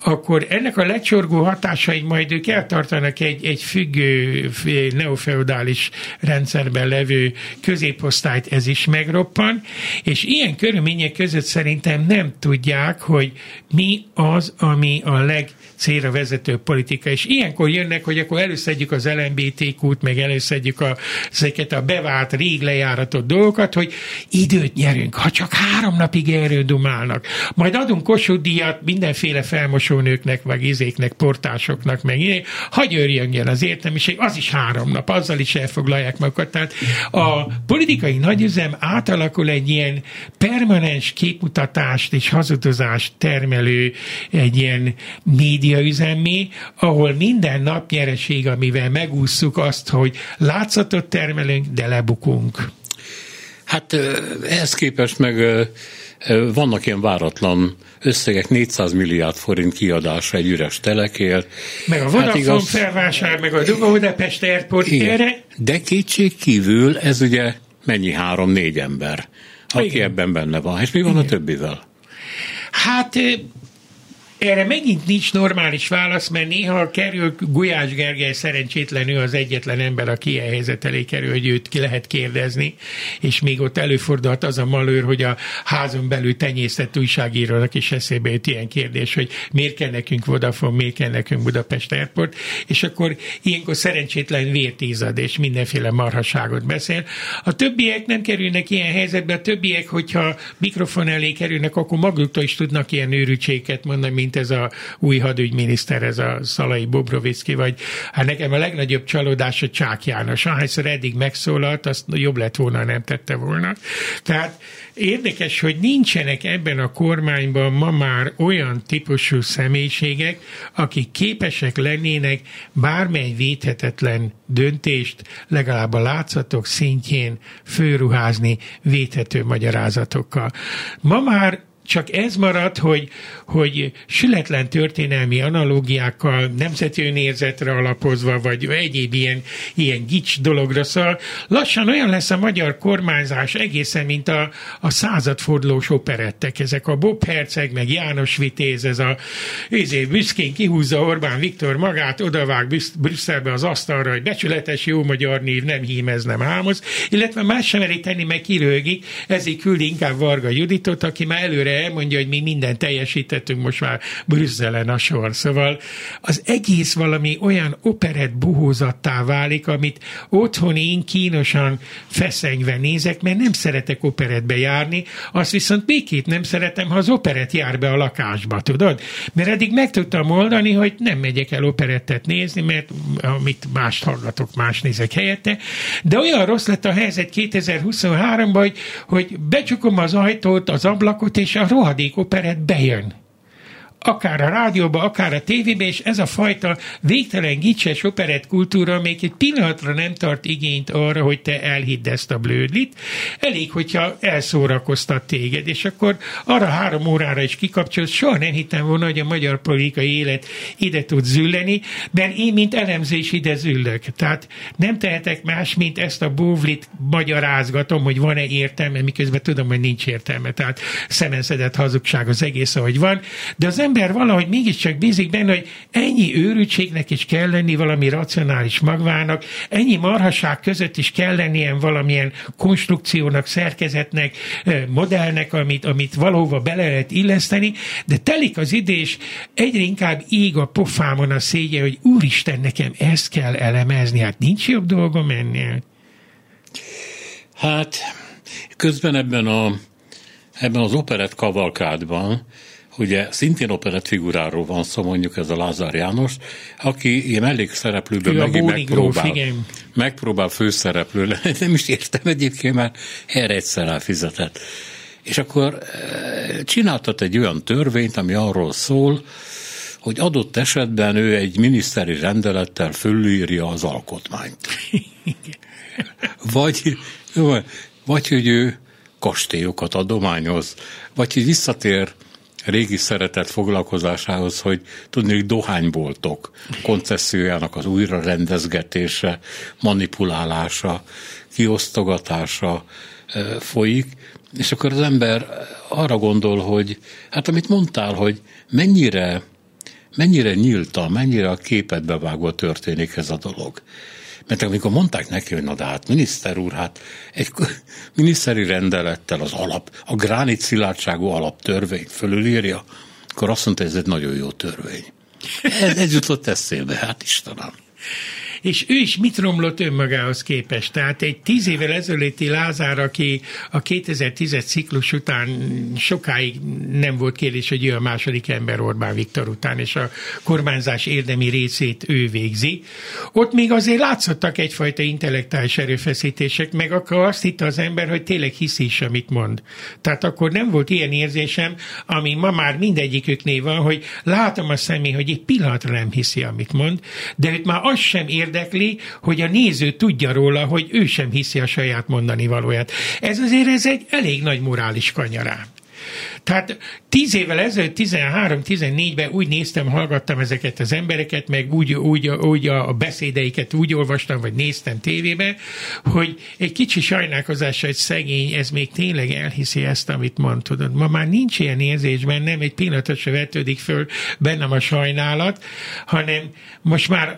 S3: akkor ennek a lecsorgó hatásai majd ők eltartanak egy, egy függő neofeudális rendszerben levő középosztályt, ez is megroppan, és ilyen körülmények között szerintem nem tudják, hogy mi az, ami a leg célra vezető politika. És ilyenkor jönnek, hogy akkor előszedjük az LMBTQ-t, meg előszedjük a, ezeket a bevált, rég lejáratott dolgokat, hogy időt nyerünk, ha csak három napig erről dumálnak. Majd adunk kossuth mindenféle felmosónőknek, vagy izéknek, portásoknak, meg ilyen, hagy örjön az értelmiség, az is három nap, azzal is elfoglalják magukat. Tehát a politikai nagyüzem átalakul egy ilyen permanens képmutatást és hazudozást termelő egy ilyen média médiaüzemé, ahol minden nap nyereség, amivel megússzuk azt, hogy látszatot termelünk, de lebukunk.
S2: Hát ehhez képest meg vannak ilyen váratlan összegek, 400 milliárd forint kiadása egy üres telekért.
S3: Meg a hát Vodafone hát igaz, felvásár, meg a Budapest Airport igen, erre.
S2: De kétség kívül ez ugye mennyi három-négy ember, aki igen. ebben benne van. És mi van igen. a többivel?
S3: Hát Erre megint nincs normális válasz, mert néha kerül Gulyás Gergely szerencsétlenül az egyetlen ember, aki ilyen helyzet elé kerül, hogy őt ki lehet kérdezni, és még ott előfordult az a malőr, hogy a házon belül tenyésztett újságírónak is eszébe jut ilyen kérdés, hogy miért kell nekünk Vodafone, miért kell nekünk Budapest Airport, és akkor ilyenkor szerencsétlen vértízad, és mindenféle marhaságot beszél. A többiek nem kerülnek ilyen helyzetbe, a többiek, hogyha mikrofon elé kerülnek, akkor maguktól is tudnak ilyen őrültséget mondani, mint ez a új hadügyminiszter, ez a Szalai Bobrovicki, vagy hát nekem a legnagyobb csalódás a Csák János. Ahányszor eddig megszólalt, azt jobb lett volna, nem tette volna. Tehát Érdekes, hogy nincsenek ebben a kormányban ma már olyan típusú személyiségek, akik képesek lennének bármely védhetetlen döntést legalább a látszatok szintjén főruházni védhető magyarázatokkal. Ma már csak ez maradt, hogy, hogy sületlen történelmi analógiákkal, nemzeti önérzetre alapozva, vagy egyéb ilyen, ilyen gics dologra, szóval lassan olyan lesz a magyar kormányzás egészen, mint a, a századfordulós operettek, ezek a Bob Herceg, meg János Vitéz, ez a ezé, büszkén kihúzza Orbán Viktor magát, odavág Brüsszelbe az asztalra, hogy becsületes jó magyar név, nem hímez, nem hámoz, illetve más sem meri tenni, meg kirőgik, ezért küldi inkább Varga Juditot, aki már előre elmondja, hogy mi mindent teljesítettünk, most már Brüsszelen a sor. Szóval az egész valami olyan operett buhózattá válik, amit otthon én kínosan feszenyve nézek, mert nem szeretek operetbe járni, azt viszont békét nem szeretem, ha az operet jár be a lakásba, tudod? Mert eddig meg tudtam oldani, hogy nem megyek el operettet nézni, mert amit mást hallgatok, más nézek helyette, de olyan rossz lett a helyzet 2023-ban, hogy, hogy becsukom az ajtót, az ablakot, és a rohadék operett bejön akár a rádióba, akár a tévébe, és ez a fajta végtelen gicses operett kultúra még egy pillanatra nem tart igényt arra, hogy te elhidd ezt a blödlit. Elég, hogyha elszórakoztat téged, és akkor arra három órára is kikapcsolsz. Soha nem hittem volna, hogy a magyar politikai élet ide tud zülleni, mert én, mint elemzés ide züllök. Tehát nem tehetek más, mint ezt a bóvlit magyarázgatom, hogy van-e értelme, miközben tudom, hogy nincs értelme. Tehát szemenszedett hazugság az egész, ahogy van. De az ember valahogy mégiscsak bízik benne, hogy ennyi őrültségnek is kell lenni valami racionális magvának, ennyi marhaság között is kell lennie valamilyen konstrukciónak, szerkezetnek, modellnek, amit, amit valahova bele lehet illeszteni, de telik az idő, és egyre inkább ég a pofámon a szégye, hogy úristen, nekem ezt kell elemezni, hát nincs jobb dolgom ennél.
S2: Hát közben ebben a ebben az operett kavalkádban ugye szintén operett figuráról van szó, mondjuk ez a Lázár János, aki ilyen mellékszereplőben megint megpróbál, megpróbál főszereplő lenni, nem is értem egyébként, mert erre egyszer elfizetett. És akkor eh, csináltat egy olyan törvényt, ami arról szól, hogy adott esetben ő egy miniszteri rendelettel fölülírja az alkotmányt. vagy, vagy hogy ő kastélyokat adományoz, vagy hogy visszatér régi szeretet foglalkozásához, hogy tudni, dohányboltok koncessziójának az újra rendezgetése, manipulálása, kiosztogatása folyik, és akkor az ember arra gondol, hogy hát amit mondtál, hogy mennyire, mennyire nyílta, mennyire a képetbe vágva történik ez a dolog. Mert amikor mondták neki, hogy na de hát miniszter úr, hát egy *laughs* miniszteri rendelettel az alap, a gránit szilárdságú alaptörvény fölülírja, akkor azt mondta, ez egy nagyon jó törvény. *laughs* Ez, ez jutott eszébe, hát Istenem
S3: és ő is mit romlott önmagához képest. Tehát egy tíz évvel ezelőtti Lázár, aki a 2010-es ciklus után sokáig nem volt kérdés, hogy ő a második ember Orbán Viktor után, és a kormányzás érdemi részét ő végzi. Ott még azért látszottak egyfajta intellektuális erőfeszítések, meg akkor azt hitte az ember, hogy tényleg hiszi is, amit mond. Tehát akkor nem volt ilyen érzésem, ami ma már mindegyiküknél van, hogy látom a személy, hogy egy pillanatra nem hiszi, amit mond, de őt már az sem ér érdekli, hogy a néző tudja róla, hogy ő sem hiszi a saját mondani valóját. Ez azért ez egy elég nagy morális kanyará. Tehát tíz évvel ezelőtt, 13-14-ben úgy néztem, hallgattam ezeket az embereket, meg úgy, úgy, úgy a beszédeiket úgy olvastam, vagy néztem tévébe, hogy egy kicsi sajnálkozás, egy szegény, ez még tényleg elhiszi ezt, amit mond, tudod. Ma már nincs ilyen érzés bennem, egy pillanatot se vetődik föl bennem a sajnálat, hanem most már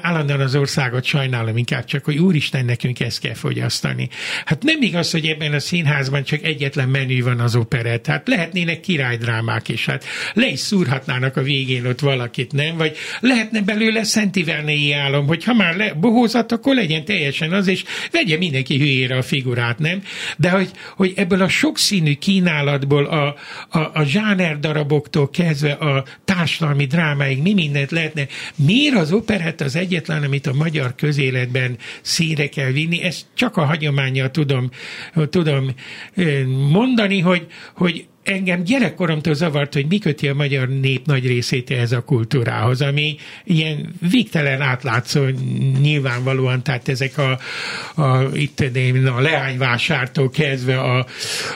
S3: állandóan az országot sajnálom inkább csak, hogy úristen, nekünk ezt kell fogyasztani. Hát nem igaz, hogy ebben a színházban csak egyetlen menü van az operett. Hát lehetnének királydrámák is. Hát le is szúrhatnának a végén ott valakit, nem? Vagy lehetne belőle Szentivelnei álom, hogy ha már le, bohózat, akkor legyen teljesen az, és vegye mindenki hülyére a figurát, nem? De hogy, hogy ebből a sokszínű kínálatból, a, a, a zsáner daraboktól kezdve a társadalmi drámáig mi mindent lehetne. Miért az operett az egyetlen, amit a magyar közéletben színre kell vinni? Ezt csak a hagyományjal tudom, tudom mondani, hogy, hogy engem gyerekkoromtól zavart, hogy mi köti a magyar nép nagy részét ehhez a kultúrához, ami ilyen végtelen átlátszó nyilvánvalóan, tehát ezek a, a, itt a leányvásártól kezdve a,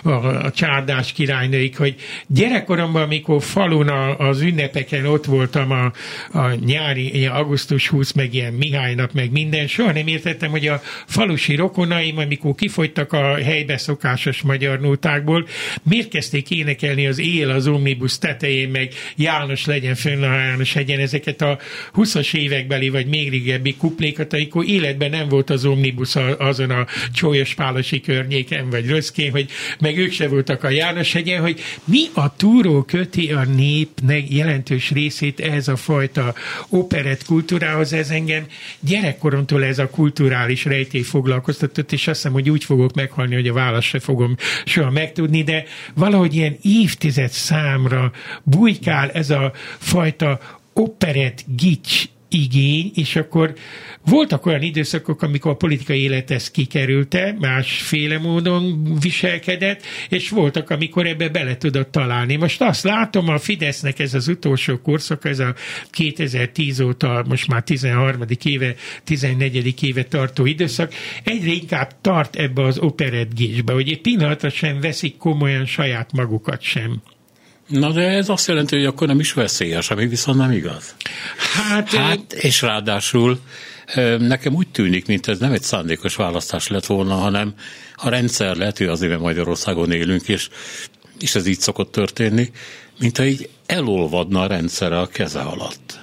S3: a, a csárdás királynőik, hogy gyerekkoromban, amikor falun a, az ünnepeken ott voltam a, a nyári, ilyen augusztus 20, meg ilyen Mihály nap, meg minden, soha nem értettem, hogy a falusi rokonaim, amikor kifogytak a helybe szokásos magyar nótákból, miért kezdték énekelni az él az omnibus tetején, meg János legyen fönn a János hegyen, ezeket a 20-as évekbeli, vagy még régebbi kuplékat, amikor életben nem volt az omnibus azon a csólyos pálosi környéken, vagy röszkén, hogy meg ők se voltak a János hegyen, hogy mi a túró köti a népnek jelentős részét ehhez a fajta operett kultúrához, ez engem gyerekkoromtól ez a kulturális rejtély foglalkoztatott, és azt hiszem, hogy úgy fogok meghalni, hogy a választ se fogom soha megtudni, de valahogy ilyen évtized számra bujkál ez a fajta operett gics igény, és akkor voltak olyan időszakok, amikor a politikai élet ezt kikerülte, másféle módon viselkedett, és voltak, amikor ebbe bele tudott találni. Most azt látom, a Fidesznek ez az utolsó korszak, ez a 2010 óta, most már 13. éve, 14. éve tartó időszak, egyre inkább tart ebbe az operett gésbe, hogy egy pillanatra sem veszik komolyan saját magukat sem.
S2: Na de ez azt jelenti, hogy akkor nem is veszélyes, ami viszont nem igaz. Hát, hát és ráadásul nekem úgy tűnik, mint ez nem egy szándékos választás lett volna, hanem a rendszer lehet, hogy azért Magyarországon élünk, és, és ez így szokott történni, mint ha így elolvadna a rendszere a keze alatt.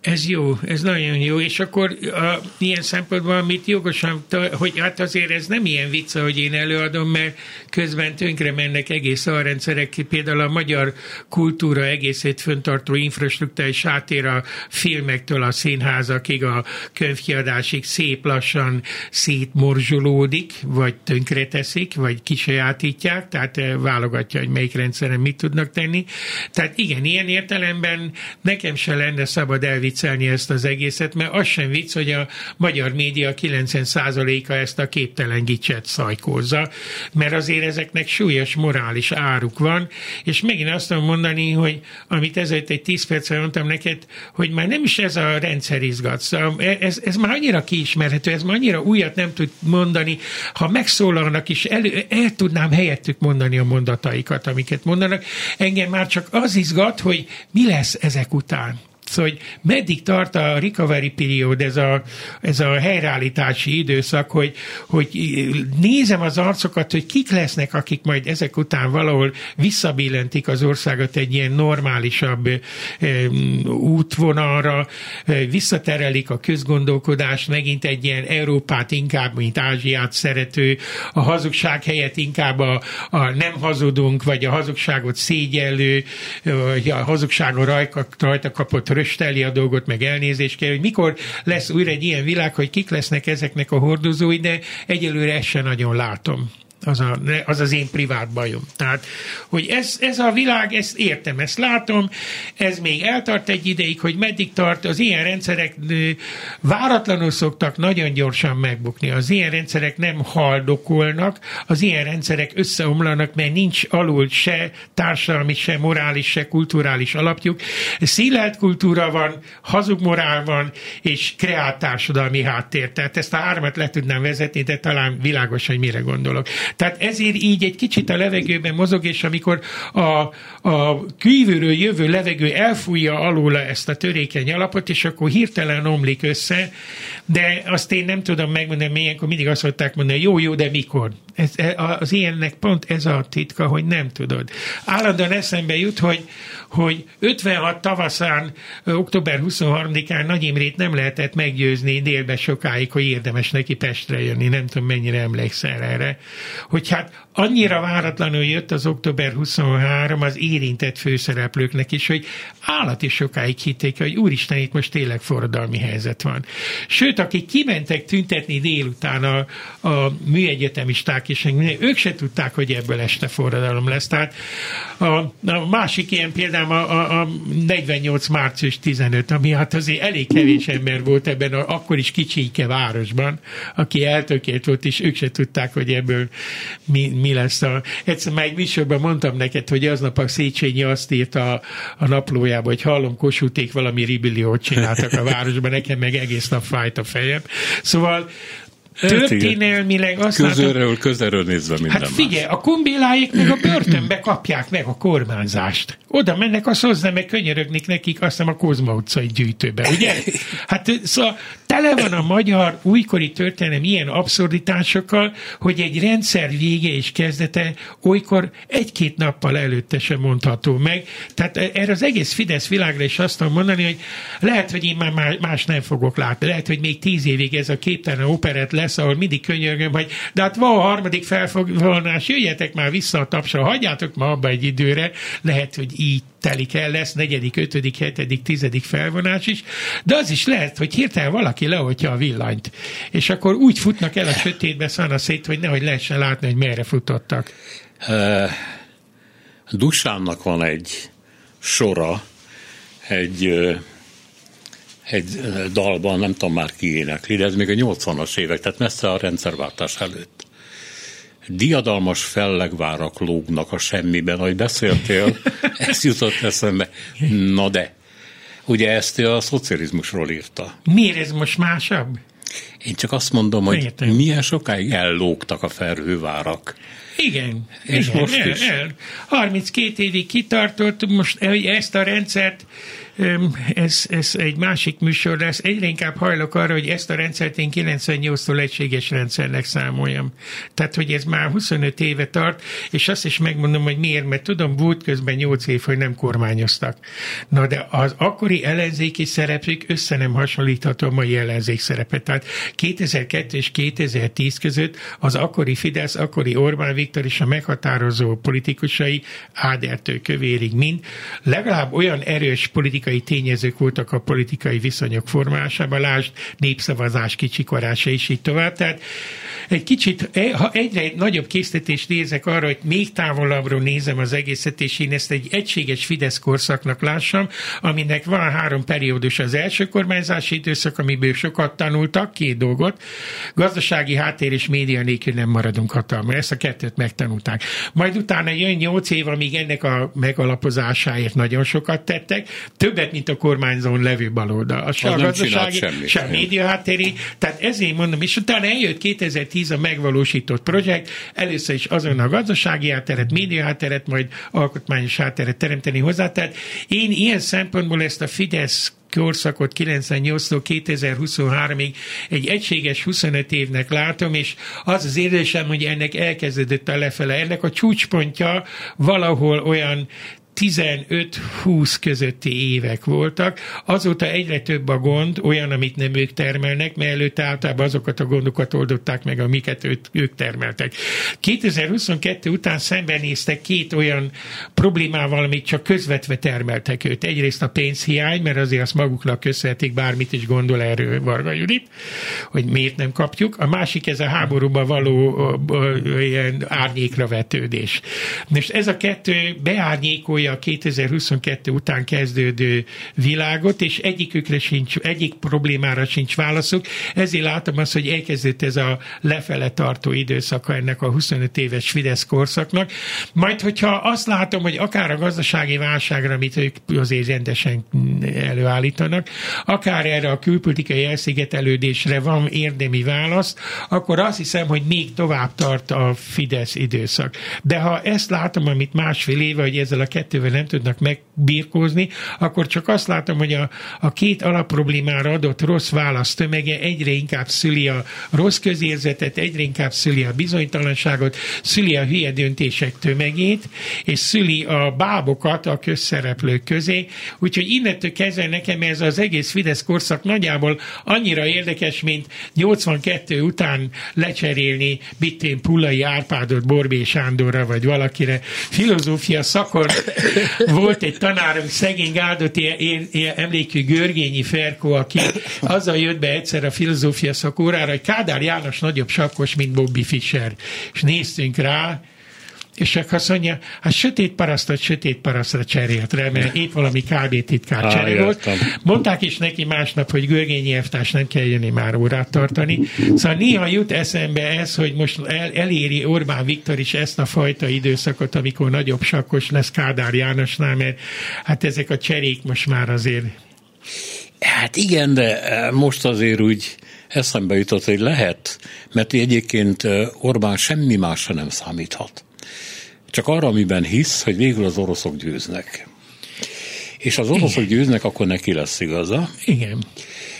S3: Ez jó, ez nagyon jó, és akkor a, ilyen szempontból, amit jogosan, hogy hát azért ez nem ilyen vicc, hogy én előadom, mert közben tönkre mennek egész alrendszerek, például a magyar kultúra egészét föntartó infrastruktúrális átér a filmektől a színházakig, a könyvkiadásig szép lassan szétmorzsolódik, vagy tönkre teszik, vagy kisajátítják, tehát eh, válogatja, hogy melyik rendszeren mit tudnak tenni. Tehát igen, ilyen értelemben nekem se lenne szabad elvinni viccelni ezt az egészet, mert az sem vicc, hogy a magyar média 90%-a ezt a képtelen gicset szajkózza, mert azért ezeknek súlyos morális áruk van, és megint azt tudom mondani, hogy amit ezért egy 10 percre mondtam neked, hogy már nem is ez a rendszer izgat. Szóval ez, ez már annyira kiismerhető, ez már annyira újat nem tud mondani, ha megszólalnak is, elő, el tudnám helyettük mondani a mondataikat, amiket mondanak. Engem már csak az izgat, hogy mi lesz ezek után. Szóval, hogy meddig tart a recovery period, ez a, ez a helyreállítási időszak, hogy, hogy nézem az arcokat, hogy kik lesznek, akik majd ezek után valahol visszabillentik az országot egy ilyen normálisabb útvonalra, visszaterelik a közgondolkodást, megint egy ilyen Európát inkább, mint Ázsiát szerető, a hazugság helyett inkább a, a nem hazudunk, vagy a hazugságot szégyellő, vagy a hazugságon rajta kapott rösteli a dolgot, meg elnézést kell, hogy mikor lesz újra egy ilyen világ, hogy kik lesznek ezeknek a hordozói, de egyelőre ezt sem nagyon látom az, a, az az én privát bajom. Tehát, hogy ez, ez a világ, ezt értem, ezt látom, ez még eltart egy ideig, hogy meddig tart, az ilyen rendszerek váratlanul szoktak nagyon gyorsan megbukni. Az ilyen rendszerek nem haldokolnak, az ilyen rendszerek összeomlanak, mert nincs alul se társadalmi, se morális, se kulturális alapjuk. Szilárd kultúra van, hazug morál van, és kreált társadalmi háttér. Tehát ezt a hármat le tudnám vezetni, de talán világos, hogy mire gondolok. Tehát ezért így egy kicsit a levegőben mozog, és amikor a, a kívülről jövő levegő elfújja alóla ezt a törékeny alapot, és akkor hirtelen omlik össze, de azt én nem tudom megmondani, milyenkor mindig azt szokták mondani, jó, jó, de mikor? Ez, e, az ilyennek pont ez a titka, hogy nem tudod. Állandóan eszembe jut, hogy, hogy 56 tavaszán, október 23-án Nagy Imrét nem lehetett meggyőzni délbe sokáig, hogy érdemes neki Pestre jönni. Nem tudom, mennyire emlékszel erre. Hogy hát annyira váratlanul jött az október 23 az érintett főszereplőknek is, hogy állati sokáig hitték, hogy úristen, itt most tényleg forradalmi helyzet van. Sőt, akik kimentek tüntetni délután a, a műegyetemisták, és ők se tudták, hogy ebből este forradalom lesz. Tehát a, a másik ilyen példám a, a, a 48. március 15, ami hát azért elég kevés ember volt ebben a, akkor is kicsike városban, aki eltökélt volt, és ők se tudták, hogy ebből mi, mi lesz. A, egyszer már egy műsorban mondtam neked, hogy aznap a Széchenyi azt írt a, a naplójába, hogy hallom, Kossuték valami ribilliót csináltak a városban, nekem meg egész nap fájt a fejem. Szóval Történelmileg azt
S2: Közelről, látom, közelről nézve minden
S3: Hát figyelj, más. a kumbéláik meg a börtönbe kapják meg a kormányzást. Oda mennek, azt hozzá, meg könyörögnik nekik, azt hiszem a Kozma utcai gyűjtőbe, ugye? *laughs* Hát szóval tele van a magyar újkori történelem ilyen abszurditásokkal, hogy egy rendszer vége és kezdete olykor egy-két nappal előtte sem mondható meg. Tehát erre az egész Fidesz világra is azt tudom mondani, hogy lehet, hogy én már más nem fogok látni. Lehet, hogy még tíz évig ez a képtelen operett lesz, ahol mindig könyörgöm, hogy de hát van a harmadik felfoglalás, jöjjetek már vissza a tapsra, hagyjátok ma abba egy időre, lehet, hogy így telik el, lesz negyedik, ötödik, hetedik, tizedik felvonás is, de az is lehet, hogy hirtelen valaki leoltja a villanyt, és akkor úgy futnak el a sötétbe szana szét, hogy nehogy lehessen látni, hogy merre futottak. Uh,
S2: Dusánnak van egy sora, egy egy dalban, nem tudom már ki énekli, de ez még a 80-as évek, tehát messze a rendszerváltás előtt. Diadalmas fellegvárak lógnak a semmiben, ahogy beszéltél, *laughs* ez jutott eszembe. Na de, ugye ezt a szocializmusról írta.
S3: Miért ez most másabb?
S2: Én csak azt mondom, hogy Értem. milyen sokáig ellógtak a felhővárak.
S3: Igen. És igen, most el, is. El. 32 évig kitartott, most ezt a rendszert ez, ez egy másik műsor lesz. Egyre inkább hajlok arra, hogy ezt a rendszert én 98-tól egységes rendszernek számoljam. Tehát, hogy ez már 25 éve tart, és azt is megmondom, hogy miért, mert tudom, volt közben 8 év, hogy nem kormányoztak. Na de az akkori ellenzéki szerepük össze nem hasonlítható a mai ellenzék szerepet. Tehát 2002 és 2010 között az akkori Fidesz, akkori Orbán Viktor és a meghatározó politikusai Ádertől kövérig mind legalább olyan erős politikai tényezők voltak a politikai viszonyok formálásában, lásd népszavazás kicsikorása és így tovább. Tehát egy kicsit, e, ha egyre nagyobb készítést nézek arra, hogy még távolabbról nézem az egészet, és én ezt egy egységes Fidesz korszaknak lássam, aminek van három periódus. Az első kormányzási időszak, amiből sokat tanultak, két dolgot. Gazdasági háttér és média nélkül nem maradunk hatalma. Ezt a kettőt megtanulták. Majd utána jön nyolc év, amíg ennek a megalapozásáért nagyon sokat tettek. Többet, mint a kormányzón levő baloldal. A se a gazdasági, se a média háttéri. Tehát ezért mondom, és utána eljött 2010 2010 a megvalósított projekt, először is azon a gazdasági hátteret, média hátteret, majd alkotmányos hátteret teremteni hozzá. Tehát én ilyen szempontból ezt a Fidesz korszakot 98-tól 2023-ig egy egységes 25 évnek látom, és az az érzésem, hogy ennek elkezdődött a lefele. Ennek a csúcspontja valahol olyan 15-20 közötti évek voltak. Azóta egyre több a gond, olyan, amit nem ők termelnek, mert előtte általában azokat a gondokat oldották meg, amiket őt, ők termeltek. 2022 után szembenéztek két olyan problémával, amit csak közvetve termeltek őt. Egyrészt a pénzhiány, mert azért azt maguknak köszönhetik, bármit is gondol erről Varga Judit, hogy miért nem kapjuk. A másik ez a háborúba való ilyen árnyékra vetődés. Most ez a kettő beárnyékolja a 2022 után kezdődő világot, és egyikükre sincs, egyik problémára sincs válaszuk. Ezért látom azt, hogy elkezdődött ez a lefele tartó időszaka ennek a 25 éves Fidesz korszaknak. Majd, hogyha azt látom, hogy akár a gazdasági válságra, amit ők azért rendesen előállítanak, akár erre a külpolitikai elszigetelődésre van érdemi válasz, akkor azt hiszem, hogy még tovább tart a Fidesz időszak. De ha ezt látom, amit másfél éve, hogy ezzel a kettővel nem tudnak megbírkózni, akkor csak azt látom, hogy a, a két alapproblémára adott rossz válasz tömege egyre inkább szüli a rossz közérzetet, egyre inkább szüli a bizonytalanságot, szüli a hülye döntések tömegét, és szüli a bábokat a közszereplők közé. Úgyhogy innentől kezdve nekem ez az egész Fidesz korszak nagyjából annyira érdekes, mint 82 után lecserélni Bittén Pullai Árpádot Borbé Sándorra, vagy valakire. Filozófia szakon volt egy tanárunk, szegény áldott ilyen, ilyen emlékű Görgényi Ferko, aki azzal jött be egyszer a filozófia szakórára, hogy Kádár János nagyobb sakkos, mint Bobby Fischer. És néztünk rá, és csak azt mondja, hát sötét parasztot sötét parasztra cserélt rá, mert épp valami KB titkár ah, csere volt. Mondták is neki másnap, hogy Görgényi Eftás nem kell jönni már órát tartani. Szóval néha jut eszembe ez, hogy most el, eléri Orbán Viktor is ezt a fajta időszakot, amikor nagyobb sakkos lesz Kádár Jánosnál, mert hát ezek a cserék most már azért
S2: Hát igen, de eh, most azért úgy eszembe jutott, hogy lehet, mert egyébként eh, Orbán semmi másra nem számíthat. Csak arra, amiben hisz, hogy végül az oroszok győznek. És az oroszok Igen. győznek, akkor neki lesz igaza.
S3: Igen.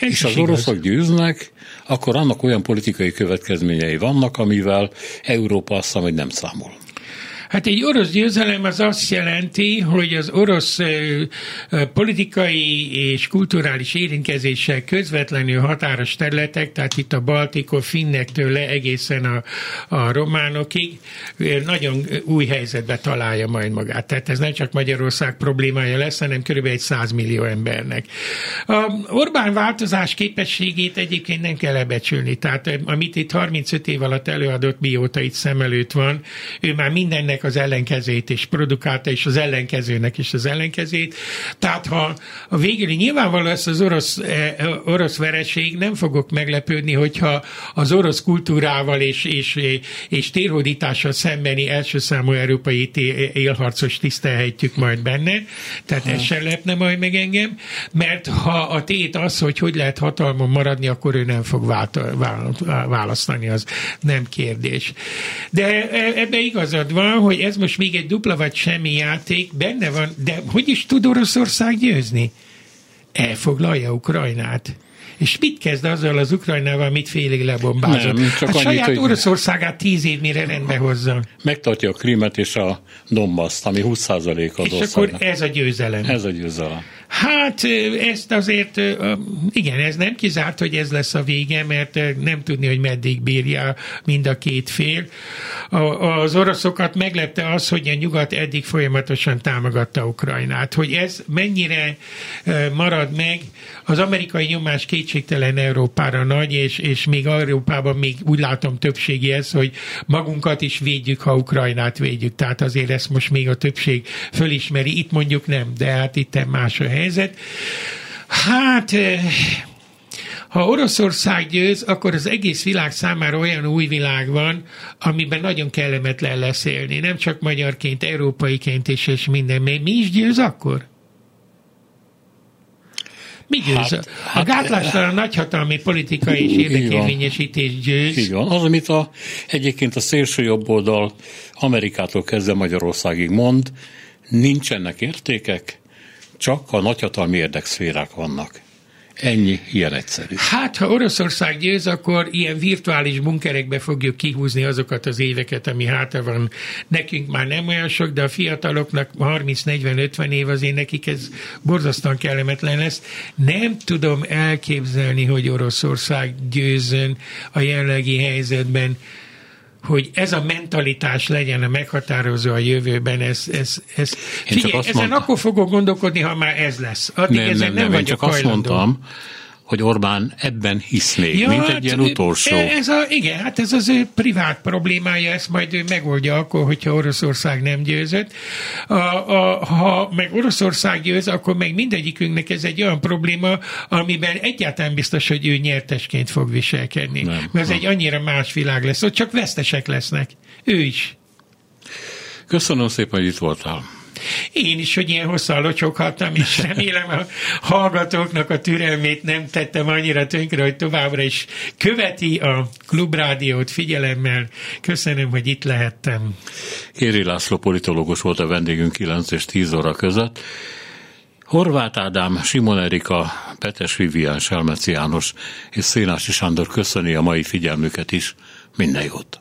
S2: Ez és az igaz. oroszok győznek, akkor annak olyan politikai következményei vannak, amivel Európa azt mondja, hogy nem számol.
S3: Hát egy orosz győzelem az azt jelenti, hogy az orosz politikai és kulturális érintkezéssel közvetlenül határos területek, tehát itt a Baltikon, finnektől le egészen a, a románokig nagyon új helyzetbe találja majd magát. Tehát ez nem csak Magyarország problémája lesz, hanem körülbelül egy 100 millió embernek. A Orbán változás képességét egyébként nem kell lebecsülni. Tehát amit itt 35 év alatt előadott, mióta itt szem előtt van, ő már mindennek ennek az ellenkezét is produkálta, és az ellenkezőnek is az ellenkezét. Tehát ha a végüli nyilvánvaló lesz az orosz, eh, orosz vereség, nem fogok meglepődni, hogyha az orosz kultúrával és, és, és térhódítással szembeni első számú európai élharcos tisztelhetjük majd benne, tehát ez sem lepne majd meg engem, mert ha a tét az, hogy hogy lehet hatalmon maradni, akkor ő nem fog választani, az nem kérdés. De e, ebbe igazad van, hogy ez most még egy dupla vagy semmi játék, benne van, de hogy is tud Oroszország győzni? Elfoglalja Ukrajnát. És mit kezd azzal az Ukrajnával, mit félig lebombázott? Nem, csak hát annyit, saját hogy... Oroszországát tíz év mire rendbe hozza.
S2: Megtartja a Krimet és a Dombaszt, ami 20% az És országnak.
S3: akkor ez a győzelem.
S2: Ez a győzelem.
S3: Hát ezt azért, igen, ez nem kizárt, hogy ez lesz a vége, mert nem tudni, hogy meddig bírja mind a két fél. Az oroszokat meglepte az, hogy a nyugat eddig folyamatosan támogatta Ukrajnát. Hogy ez mennyire marad meg, az amerikai nyomás kétségtelen Európára nagy, és, és még Európában még úgy látom többségi ez, hogy magunkat is védjük, ha Ukrajnát védjük. Tehát azért ezt most még a többség fölismeri. Itt mondjuk nem, de hát itt más a helyzet. Hát ha Oroszország győz, akkor az egész világ számára olyan új világ van, amiben nagyon kellemetlen lesz élni. Nem csak magyarként, európaiként is, és minden. Mi is győz akkor? Mi győz? Hát, a hát, a nagyhatalmi politikai és érdekérvényesítés győz.
S2: Így van. Az, amit a, egyébként a szélső jobb oldal Amerikától kezdve Magyarországig mond, nincsenek értékek, csak a nagyhatalmi érdekszférák vannak. Ennyi, ilyen egyszerű.
S3: Hát, ha Oroszország győz, akkor ilyen virtuális bunkerekbe fogjuk kihúzni azokat az éveket, ami hátra van. Nekünk már nem olyan sok, de a fiataloknak 30-40-50 év azért nekik ez borzasztóan kellemetlen lesz. Nem tudom elképzelni, hogy Oroszország győzön a jelenlegi helyzetben hogy ez a mentalitás legyen a meghatározó a jövőben, ez, ez, ez figyelj, ezen mondtam. akkor fogok gondolkodni, ha már ez lesz.
S2: Addig nem, ezen nem, nem, nem, én csak azt mondtam, hogy Orbán ebben hisz még, ja, mint egy hát, ilyen utolsó.
S3: Ez a, igen, hát ez az ő privát problémája, ezt majd ő megoldja akkor, hogyha Oroszország nem győzött. A, a, ha meg Oroszország győz, akkor meg mindegyikünknek ez egy olyan probléma, amiben egyáltalán biztos, hogy ő nyertesként fog viselkedni. Nem, Mert ez egy annyira más világ lesz, ott csak vesztesek lesznek. Ő is.
S2: Köszönöm szépen, hogy itt voltál.
S3: Én is, hogy ilyen hosszan locsoghattam, és *laughs* remélem a hallgatóknak a türelmét nem tettem annyira tönkre, hogy továbbra is követi a klubrádiót figyelemmel. Köszönöm, hogy itt lehettem.
S2: Éri László politológus volt a vendégünk 9 és 10 óra között. Horváth Ádám, Simon Erika, Petes Vivian, Selmeci János és Szénási Sándor köszöni a mai figyelmüket is. Minden jót!